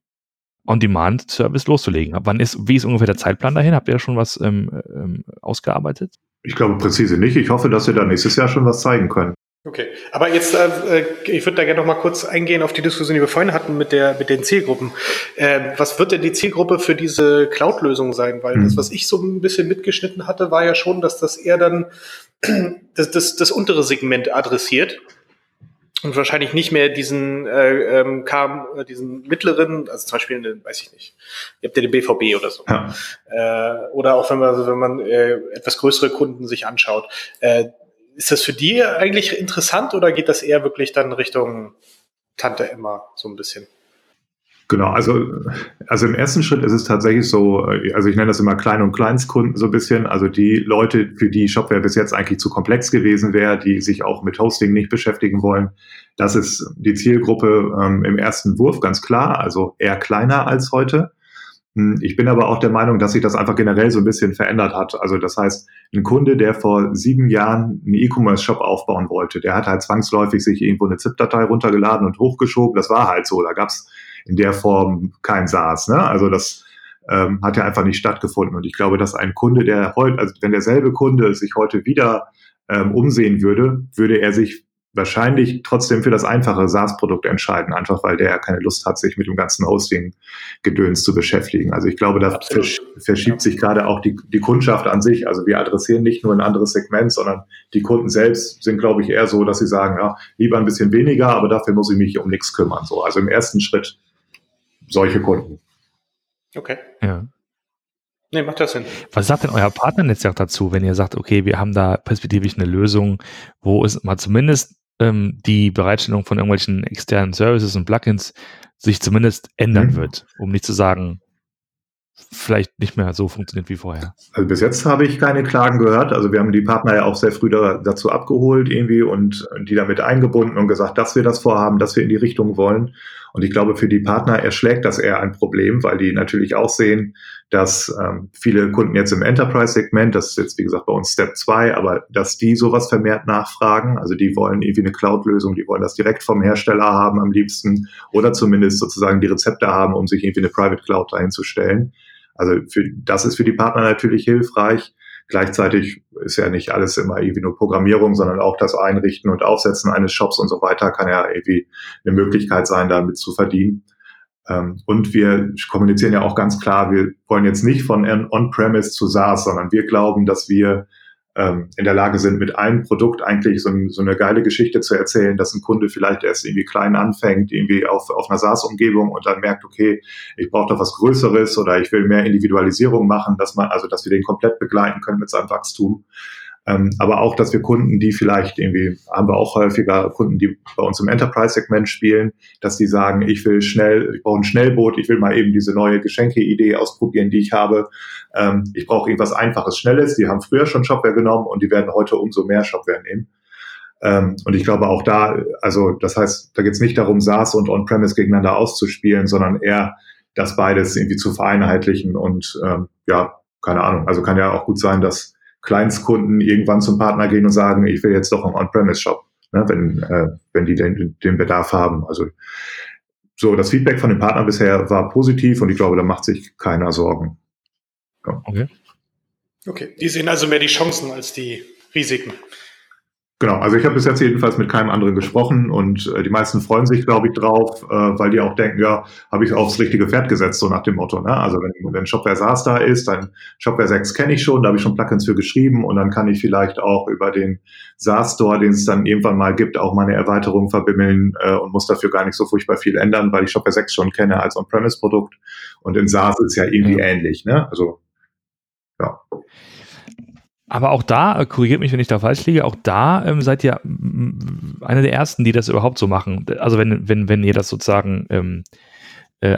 On-Demand-Service loszulegen. Wann ist, wie ist ungefähr der Zeitplan dahin? Habt ihr da schon was ähm, ähm, ausgearbeitet? Ich glaube präzise nicht. Ich hoffe, dass wir da nächstes Jahr schon was zeigen können. Okay, aber jetzt, äh, äh, ich würde da gerne noch mal kurz eingehen auf die Diskussion, die wir vorhin hatten mit der mit den Zielgruppen. Äh, was wird denn die Zielgruppe für diese Cloud-Lösung sein? Weil mhm. das, was ich so ein bisschen mitgeschnitten hatte, war ja schon, dass das eher dann das, das, das untere Segment adressiert und wahrscheinlich nicht mehr diesen äh, ähm, kam äh, diesen mittleren, also zum Beispiel, eine, weiß ich nicht, ihr habt ja den BVB oder so, ja. äh, oder auch wenn man also wenn man äh, etwas größere Kunden sich anschaut. Äh, ist das für die eigentlich interessant oder geht das eher wirklich dann Richtung Tante Emma so ein bisschen? Genau, also, also im ersten Schritt ist es tatsächlich so, also ich nenne das immer Klein- und Kleinstkunden so ein bisschen, also die Leute, für die Shopware bis jetzt eigentlich zu komplex gewesen wäre, die sich auch mit Hosting nicht beschäftigen wollen. Das ist die Zielgruppe ähm, im ersten Wurf ganz klar, also eher kleiner als heute. Hm, ich bin aber auch der Meinung, dass sich das einfach generell so ein bisschen verändert hat. Also das heißt, ein Kunde, der vor sieben Jahren einen E-Commerce-Shop aufbauen wollte, der hat halt zwangsläufig sich irgendwo eine ZIP-Datei runtergeladen und hochgeschoben. Das war halt so. Da gab es in der Form kein SaaS. Ne? Also das ähm, hat ja einfach nicht stattgefunden. Und ich glaube, dass ein Kunde, der heute, also wenn derselbe Kunde sich heute wieder ähm, umsehen würde, würde er sich wahrscheinlich trotzdem für das einfache SaaS-Produkt entscheiden, einfach weil der keine Lust hat, sich mit dem ganzen Hosting-Gedöns zu beschäftigen. Also ich glaube, da versch verschiebt ja. sich gerade auch die, die Kundschaft an sich. Also wir adressieren nicht nur ein anderes Segment, sondern die Kunden selbst sind, glaube ich, eher so, dass sie sagen, ja, lieber ein bisschen weniger, aber dafür muss ich mich um nichts kümmern. So, also im ersten Schritt solche Kunden. Okay. Ja. Nee, macht das Sinn. Was sagt denn euer Partnernetzwerk dazu, wenn ihr sagt, okay, wir haben da perspektivisch eine Lösung, wo es mal zumindest ähm, die Bereitstellung von irgendwelchen externen Services und Plugins sich zumindest ändern mhm. wird, um nicht zu sagen, vielleicht nicht mehr so funktioniert wie vorher. Also bis jetzt habe ich keine Klagen gehört. Also wir haben die Partner ja auch sehr früh da, dazu abgeholt irgendwie und die damit eingebunden und gesagt, dass wir das vorhaben, dass wir in die Richtung wollen. Und ich glaube, für die Partner erschlägt das eher ein Problem, weil die natürlich auch sehen, dass ähm, viele Kunden jetzt im Enterprise-Segment, das ist jetzt wie gesagt bei uns Step 2, aber dass die sowas vermehrt nachfragen. Also die wollen irgendwie eine Cloud-Lösung, die wollen das direkt vom Hersteller haben am liebsten oder zumindest sozusagen die Rezepte haben, um sich irgendwie eine Private Cloud einzustellen. Also für, das ist für die Partner natürlich hilfreich. Gleichzeitig ist ja nicht alles immer irgendwie nur Programmierung, sondern auch das Einrichten und Aufsetzen eines Shops und so weiter kann ja irgendwie eine Möglichkeit sein, damit zu verdienen. Ähm, und wir kommunizieren ja auch ganz klar, wir wollen jetzt nicht von On-Premise zu SaaS, sondern wir glauben, dass wir ähm, in der Lage sind, mit einem Produkt eigentlich so, ein, so, eine geile Geschichte zu erzählen, dass ein Kunde vielleicht erst irgendwie klein anfängt, irgendwie auf, auf einer SaaS-Umgebung und dann merkt, okay, ich brauche doch was Größeres oder ich will mehr Individualisierung machen, dass man, also dass wir den komplett begleiten können mit seinem Wachstum. Ähm, aber auch, dass wir Kunden, die vielleicht irgendwie, haben wir auch häufiger Kunden, die bei uns im Enterprise-Segment spielen, dass die sagen, ich will schnell, ich brauche ein Schnellboot, ich will mal eben diese neue Geschenke-Idee ausprobieren, die ich habe. Ähm, ich brauche irgendwas Einfaches, Schnelles. Die haben früher schon Shopware genommen und die werden heute umso mehr Shopware nehmen. Ähm, und ich glaube auch da, also das heißt, da geht es nicht darum, SaaS und On-Premise gegeneinander auszuspielen, sondern eher das beides irgendwie zu vereinheitlichen und ähm, ja, keine Ahnung. Also kann ja auch gut sein, dass Kleinstkunden irgendwann zum Partner gehen und sagen, ich will jetzt doch einen On-Premise-Shop, ne, wenn, äh, wenn die den, den Bedarf haben. Also so, das Feedback von den Partnern bisher war positiv und ich glaube, da macht sich keiner Sorgen. Ja. Okay. Okay, die sehen also mehr die Chancen als die Risiken. Genau, also ich habe bis jetzt jedenfalls mit keinem anderen gesprochen und äh, die meisten freuen sich, glaube ich, drauf, äh, weil die auch denken, ja, habe ich aufs richtige Pferd gesetzt, so nach dem Motto. Ne? Also wenn, wenn Shopware SaaS da ist, dann Shopware 6 kenne ich schon, da habe ich schon Plugins für geschrieben und dann kann ich vielleicht auch über den SaaS Store, den es dann irgendwann mal gibt, auch meine Erweiterung verbimmeln äh, und muss dafür gar nicht so furchtbar viel ändern, weil ich Shopware 6 schon kenne als On-Premise-Produkt und in SaaS ist ja irgendwie ja. ähnlich. Ne? Also ja. Aber auch da, äh, korrigiert mich, wenn ich da falsch liege, auch da ähm, seid ihr einer der ersten, die das überhaupt so machen. Also wenn, wenn, wenn ihr das sozusagen ähm, äh,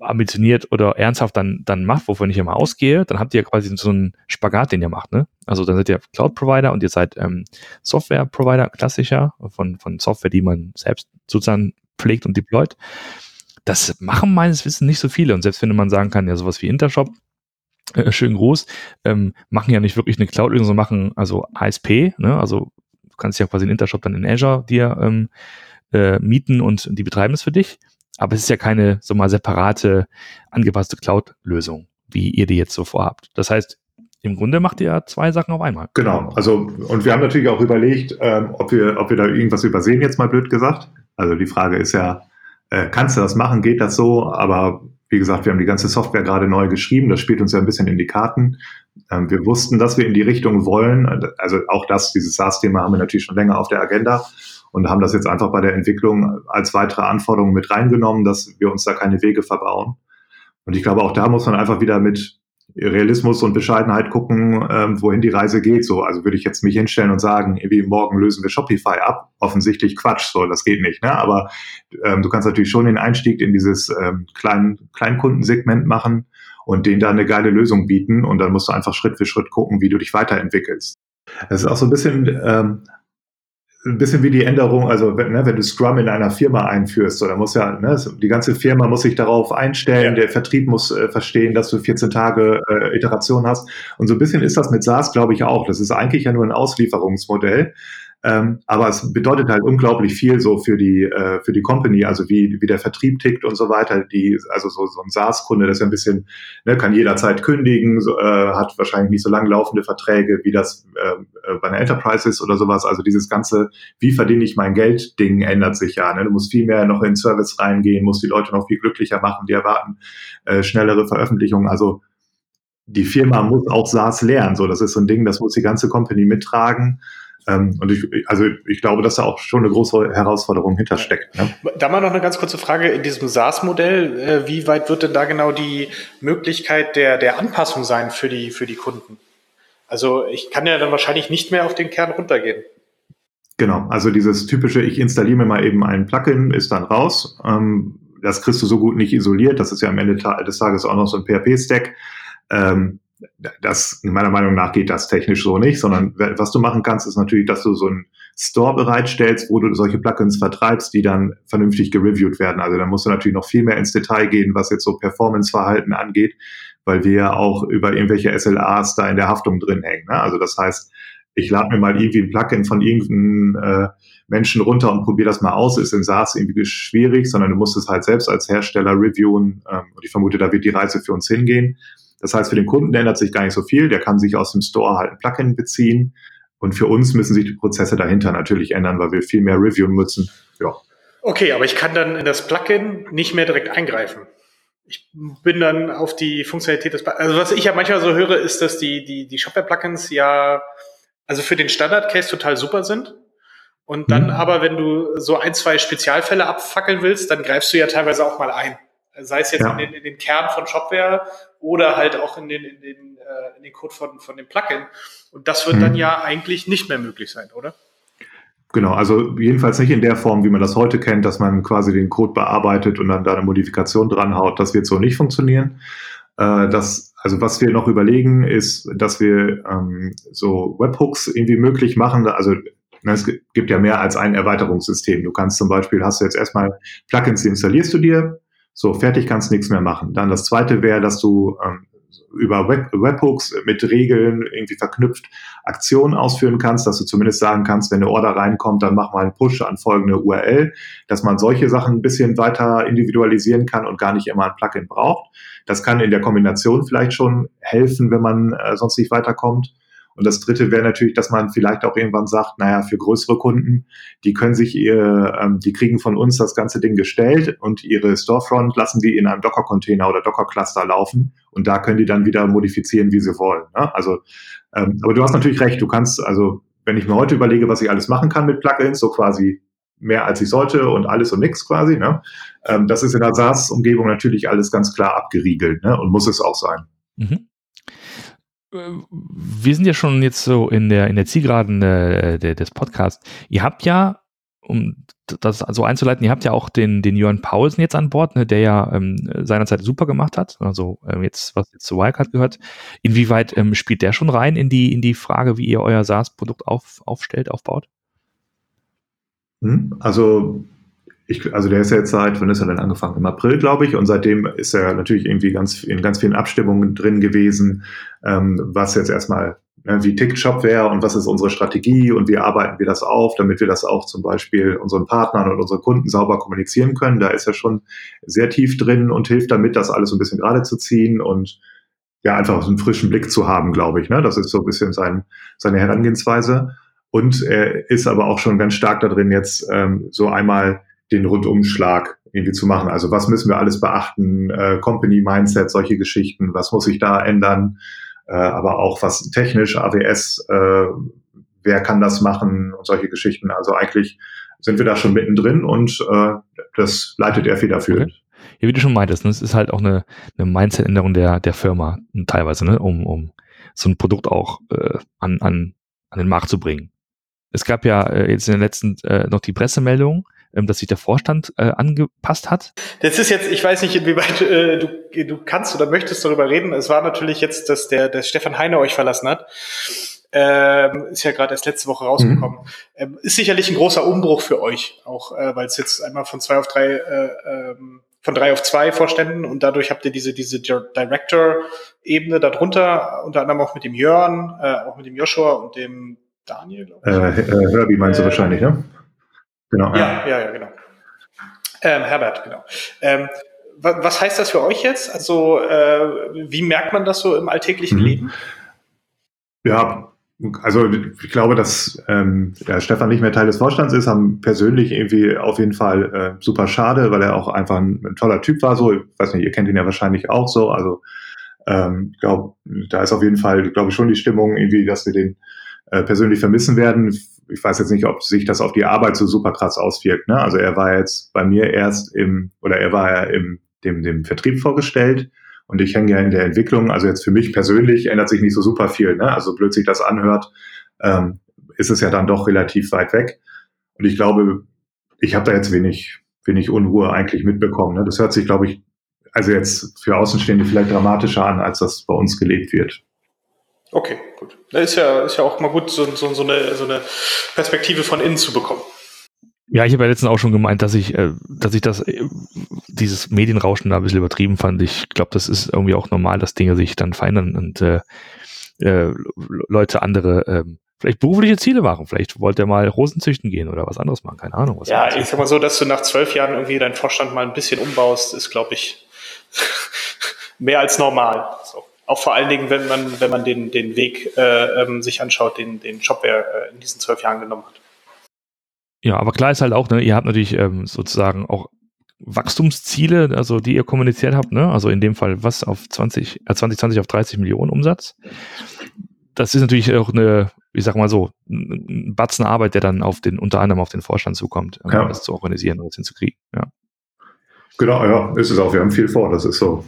ambitioniert oder ernsthaft dann, dann macht, wovon ich immer ausgehe, dann habt ihr quasi so einen Spagat, den ihr macht. Ne? Also dann seid ihr Cloud-Provider und ihr seid ähm, Software-Provider, klassischer, von, von Software, die man selbst sozusagen pflegt und deployt. Das machen meines Wissens nicht so viele. Und selbst wenn man sagen kann, ja, sowas wie Intershop, äh, schönen Gruß, ähm, machen ja nicht wirklich eine Cloud-Lösung, sondern machen also ASP, ne? also du kannst ja quasi einen Intershop dann in Azure dir ähm, äh, mieten und die betreiben es für dich, aber es ist ja keine so mal separate, angepasste Cloud-Lösung, wie ihr die jetzt so vorhabt. Das heißt, im Grunde macht ihr zwei Sachen auf einmal. Genau, also und wir haben natürlich auch überlegt, ähm, ob, wir, ob wir da irgendwas übersehen, jetzt mal blöd gesagt. Also die Frage ist ja, äh, kannst du das machen, geht das so, aber wie gesagt, wir haben die ganze Software gerade neu geschrieben. Das spielt uns ja ein bisschen in die Karten. Ähm, wir wussten, dass wir in die Richtung wollen. Also auch das, dieses SaaS-Thema haben wir natürlich schon länger auf der Agenda und haben das jetzt einfach bei der Entwicklung als weitere Anforderung mit reingenommen, dass wir uns da keine Wege verbauen. Und ich glaube, auch da muss man einfach wieder mit Realismus und Bescheidenheit gucken, ähm, wohin die Reise geht. So, also würde ich jetzt mich hinstellen und sagen, wie morgen lösen wir Shopify ab. Offensichtlich Quatsch, so, das geht nicht. Ne? Aber ähm, du kannst natürlich schon den Einstieg in dieses ähm, kleinen Kleinkundensegment machen und denen da eine geile Lösung bieten. Und dann musst du einfach Schritt für Schritt gucken, wie du dich weiterentwickelst. Es ist auch so ein bisschen ähm, ein bisschen wie die Änderung, also wenn, ne, wenn du Scrum in einer Firma einführst, so, dann muss ja, ne, die ganze Firma muss sich darauf einstellen, ja. der Vertrieb muss äh, verstehen, dass du 14 Tage äh, Iteration hast. Und so ein bisschen ist das mit SaaS, glaube ich, auch. Das ist eigentlich ja nur ein Auslieferungsmodell. Ähm, aber es bedeutet halt unglaublich viel so für die, äh, für die Company, also wie, wie der Vertrieb tickt und so weiter. Die, also so, so ein SaaS-Kunde, das ist ja ein bisschen, ne, kann jederzeit kündigen, so, äh, hat wahrscheinlich nicht so lang laufende Verträge, wie das äh, bei einer Enterprise ist oder sowas. Also dieses ganze, wie verdiene ich mein Geld-Ding ändert sich ja. Ne? Du musst viel mehr noch in Service reingehen, musst die Leute noch viel glücklicher machen, die erwarten äh, schnellere Veröffentlichungen. Also die Firma muss auch SaaS lernen. So, das ist so ein Ding, das muss die ganze Company mittragen. Ähm, und ich, also ich glaube, dass da auch schon eine große Herausforderung hintersteckt. Ne? Da mal noch eine ganz kurze Frage in diesem SaaS-Modell. Äh, wie weit wird denn da genau die Möglichkeit der, der Anpassung sein für die, für die Kunden? Also ich kann ja dann wahrscheinlich nicht mehr auf den Kern runtergehen. Genau, also dieses typische, ich installiere mir mal eben ein Plugin, ist dann raus. Ähm, das kriegst du so gut nicht isoliert. Das ist ja am Ende des Tages auch noch so ein PHP-Stack. Ähm, das, meiner Meinung nach geht das technisch so nicht, sondern was du machen kannst, ist natürlich, dass du so einen Store bereitstellst, wo du solche Plugins vertreibst, die dann vernünftig gereviewt werden. Also da musst du natürlich noch viel mehr ins Detail gehen, was jetzt so Performance-Verhalten angeht, weil wir ja auch über irgendwelche SLAs da in der Haftung drin hängen. Ne? Also das heißt, ich lade mir mal irgendwie ein Plugin von irgendeinem äh, Menschen runter und probiere das mal aus, ist in SaaS irgendwie schwierig, sondern du musst es halt selbst als Hersteller reviewen. Ähm, und ich vermute, da wird die Reise für uns hingehen. Das heißt, für den Kunden ändert sich gar nicht so viel. Der kann sich aus dem Store halt ein Plugin beziehen. Und für uns müssen sich die Prozesse dahinter natürlich ändern, weil wir viel mehr reviewen müssen. Ja. Okay, aber ich kann dann in das Plugin nicht mehr direkt eingreifen. Ich bin dann auf die Funktionalität des Plugins. Also was ich ja manchmal so höre, ist, dass die, die, die Shopware-Plugins ja, also für den Standard-Case total super sind. Und dann mhm. aber, wenn du so ein, zwei Spezialfälle abfackeln willst, dann greifst du ja teilweise auch mal ein. Sei es jetzt ja. in, den, in den Kern von Shopware oder halt auch in den, in den, äh, in den Code von, von dem Plugin. Und das wird mhm. dann ja eigentlich nicht mehr möglich sein, oder? Genau, also jedenfalls nicht in der Form, wie man das heute kennt, dass man quasi den Code bearbeitet und dann da eine Modifikation dranhaut. Das wird so nicht funktionieren. Äh, das, also was wir noch überlegen, ist, dass wir ähm, so Webhooks irgendwie möglich machen. Also ne, es gibt ja mehr als ein Erweiterungssystem. Du kannst zum Beispiel, hast du jetzt erstmal Plugins, die installierst du dir, so, fertig kannst nichts mehr machen. Dann das zweite wäre, dass du ähm, über Web Webhooks mit Regeln irgendwie verknüpft Aktionen ausführen kannst, dass du zumindest sagen kannst, wenn eine Order reinkommt, dann mach mal einen Push an folgende URL, dass man solche Sachen ein bisschen weiter individualisieren kann und gar nicht immer ein Plugin braucht. Das kann in der Kombination vielleicht schon helfen, wenn man äh, sonst nicht weiterkommt. Und das dritte wäre natürlich, dass man vielleicht auch irgendwann sagt, naja, für größere Kunden, die können sich ihr, ähm, die kriegen von uns das ganze Ding gestellt und ihre Storefront lassen die in einem Docker-Container oder Docker-Cluster laufen und da können die dann wieder modifizieren, wie sie wollen. Ne? Also, ähm, aber du hast natürlich recht, du kannst, also wenn ich mir heute überlege, was ich alles machen kann mit Plugins, so quasi mehr als ich sollte und alles und nichts quasi. Ne? Ähm, das ist in der SaaS-Umgebung natürlich alles ganz klar abgeriegelt ne? und muss es auch sein. Mhm. Wir sind ja schon jetzt so in der, in der Zielgeraden äh, der, des Podcasts. Ihr habt ja, um das so einzuleiten, ihr habt ja auch den, den Jörn Paulsen jetzt an Bord, ne, der ja ähm, seinerzeit super gemacht hat. Also ähm, jetzt, was jetzt zu Wildcard gehört. Inwieweit ähm, spielt der schon rein in die, in die Frage, wie ihr euer SaaS-Produkt auf, aufstellt, aufbaut? Hm? Also, ich, also der ist ja jetzt seit, wann ist er denn angefangen? Im April, glaube ich. Und seitdem ist er natürlich irgendwie ganz in ganz vielen Abstimmungen drin gewesen, ähm, was jetzt erstmal, ne, wie tickt Shopware und was ist unsere Strategie und wie arbeiten wir das auf, damit wir das auch zum Beispiel unseren Partnern und unseren Kunden sauber kommunizieren können. Da ist er schon sehr tief drin und hilft damit, das alles so ein bisschen gerade zu ziehen und ja, einfach so einen frischen Blick zu haben, glaube ich. Ne? Das ist so ein bisschen sein, seine Herangehensweise. Und er ist aber auch schon ganz stark da drin, jetzt ähm, so einmal den Rundumschlag irgendwie zu machen. Also was müssen wir alles beachten? Äh, Company Mindset, solche Geschichten. Was muss sich da ändern? Äh, aber auch was technisch, AWS, äh, wer kann das machen und solche Geschichten. Also eigentlich sind wir da schon mittendrin und äh, das leitet er federführend. Okay. Ja, wie du schon meintest, ne, es ist halt auch eine, eine Mindset-Änderung der, der Firma teilweise, ne, um, um so ein Produkt auch äh, an, an, an den Markt zu bringen. Es gab ja äh, jetzt in den letzten äh, noch die Pressemeldung, ähm, dass sich der Vorstand äh, angepasst hat. Das ist jetzt, ich weiß nicht, inwieweit äh, du, du kannst oder möchtest darüber reden. Es war natürlich jetzt, dass der, der Stefan Heine euch verlassen hat. Ähm, ist ja gerade erst letzte Woche rausgekommen. Mhm. Ähm, ist sicherlich ein großer Umbruch für euch, auch äh, weil es jetzt einmal von zwei auf drei, äh, ähm, von drei auf zwei Vorständen und dadurch habt ihr diese, diese Director-Ebene darunter, unter anderem auch mit dem Jörn, äh, auch mit dem Joshua und dem Daniel, glaube ich. Äh, äh, Herbie meinst du äh, wahrscheinlich, ne? Genau. Ja, ja, ja, genau. Ähm, Herbert, genau. Ähm, was heißt das für euch jetzt? Also, äh, wie merkt man das so im alltäglichen mhm. Leben? Ja, also ich glaube, dass ähm, der Stefan nicht mehr Teil des Vorstands ist, haben persönlich irgendwie auf jeden Fall äh, super schade, weil er auch einfach ein, ein, toller Typ war. So, ich weiß nicht, ihr kennt ihn ja wahrscheinlich auch so. Also ähm, ich glaube, da ist auf jeden Fall, glaube ich, schon die Stimmung irgendwie, dass wir den äh, persönlich vermissen werden. Ich weiß jetzt nicht, ob sich das auf die Arbeit so super krass auswirkt. Ne? Also er war jetzt bei mir erst im, oder er war ja im dem, dem Vertrieb vorgestellt und ich hänge ja in der Entwicklung. Also jetzt für mich persönlich ändert sich nicht so super viel. Ne? Also blöd sich das anhört, ähm, ist es ja dann doch relativ weit weg. Und ich glaube, ich habe da jetzt wenig, wenig Unruhe eigentlich mitbekommen. Ne? Das hört sich, glaube ich, also jetzt für Außenstehende vielleicht dramatischer an, als das bei uns gelebt wird. Okay, gut. Da ist ja, ist ja auch mal gut, so, so, so, eine, so eine Perspektive von innen zu bekommen. Ja, ich habe ja letztens auch schon gemeint, dass ich, äh, dass ich das, äh, dieses Medienrauschen da ein bisschen übertrieben fand. Ich glaube, das ist irgendwie auch normal, dass Dinge sich dann verändern und äh, äh, Leute andere äh, vielleicht berufliche Ziele machen. Vielleicht wollte er mal Rosen züchten gehen oder was anderes machen, keine Ahnung. Ja, ich sag mal so, dass du nach zwölf Jahren irgendwie deinen Vorstand mal ein bisschen umbaust, ist, glaube ich, mehr als normal. So. Auch vor allen Dingen, wenn man, wenn man den, den Weg äh, ähm, sich anschaut, den, den Shopware äh, in diesen zwölf Jahren genommen hat. Ja, aber klar ist halt auch, ne, ihr habt natürlich ähm, sozusagen auch Wachstumsziele, also die ihr kommuniziert habt, ne? Also in dem Fall was auf 20, äh, 2020 auf 30 Millionen Umsatz. Das ist natürlich auch eine, ich sag mal so, ein Batzen Arbeit, der dann auf den, unter anderem auf den Vorstand zukommt, um ja. das zu organisieren und das hinzukriegen, ja. Genau, ja, ist es auch. Wir haben viel vor, das ist so.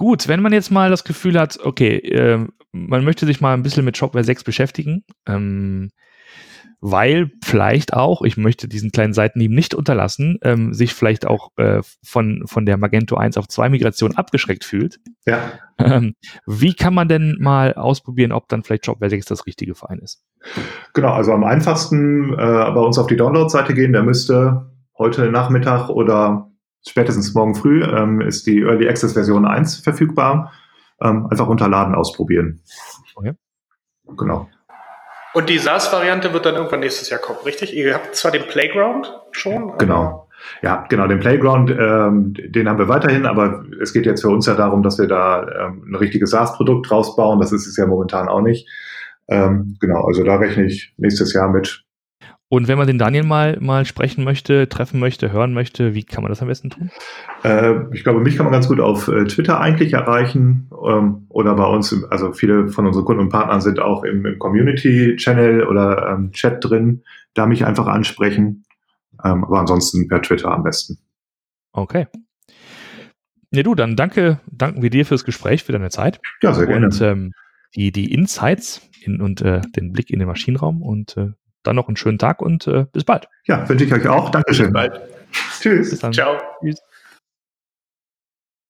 Gut, wenn man jetzt mal das Gefühl hat, okay, äh, man möchte sich mal ein bisschen mit Shopware 6 beschäftigen, ähm, weil vielleicht auch, ich möchte diesen kleinen Seitenhieb nicht unterlassen, ähm, sich vielleicht auch äh, von, von der Magento 1 auf 2 Migration abgeschreckt fühlt. Ja. Ähm, wie kann man denn mal ausprobieren, ob dann vielleicht Shopware 6 das richtige Verein ist? Genau, also am einfachsten äh, bei uns auf die Download-Seite gehen, der müsste heute Nachmittag oder spätestens morgen früh ähm, ist die Early Access Version 1 verfügbar. Ähm, einfach runterladen, ausprobieren. Okay. Genau. Und die SaaS-Variante wird dann irgendwann nächstes Jahr kommen, richtig? Ihr habt zwar den Playground schon. Genau. Ja, genau, den Playground, ähm, den haben wir weiterhin, aber es geht jetzt für uns ja darum, dass wir da ähm, ein richtiges SaaS-Produkt rausbauen. Das ist es ja momentan auch nicht. Ähm, genau, also da rechne ich nächstes Jahr mit. Und wenn man den Daniel mal, mal sprechen möchte, treffen möchte, hören möchte, wie kann man das am besten tun? Äh, ich glaube, mich kann man ganz gut auf äh, Twitter eigentlich erreichen ähm, oder bei uns, also viele von unseren Kunden und Partnern sind auch im, im Community-Channel oder ähm, Chat drin, da mich einfach ansprechen. Ähm, aber ansonsten per Twitter am besten. Okay. Ja, du, dann danke, danken wir dir fürs Gespräch, für deine Zeit. Ja, sehr gerne. Und ähm, die, die Insights in, und äh, den Blick in den Maschinenraum und äh, dann noch einen schönen Tag und äh, bis bald. Ja, wünsche ich euch auch. Dankeschön. Bis bald. Tschüss. Bis dann. Ciao. Tschüss.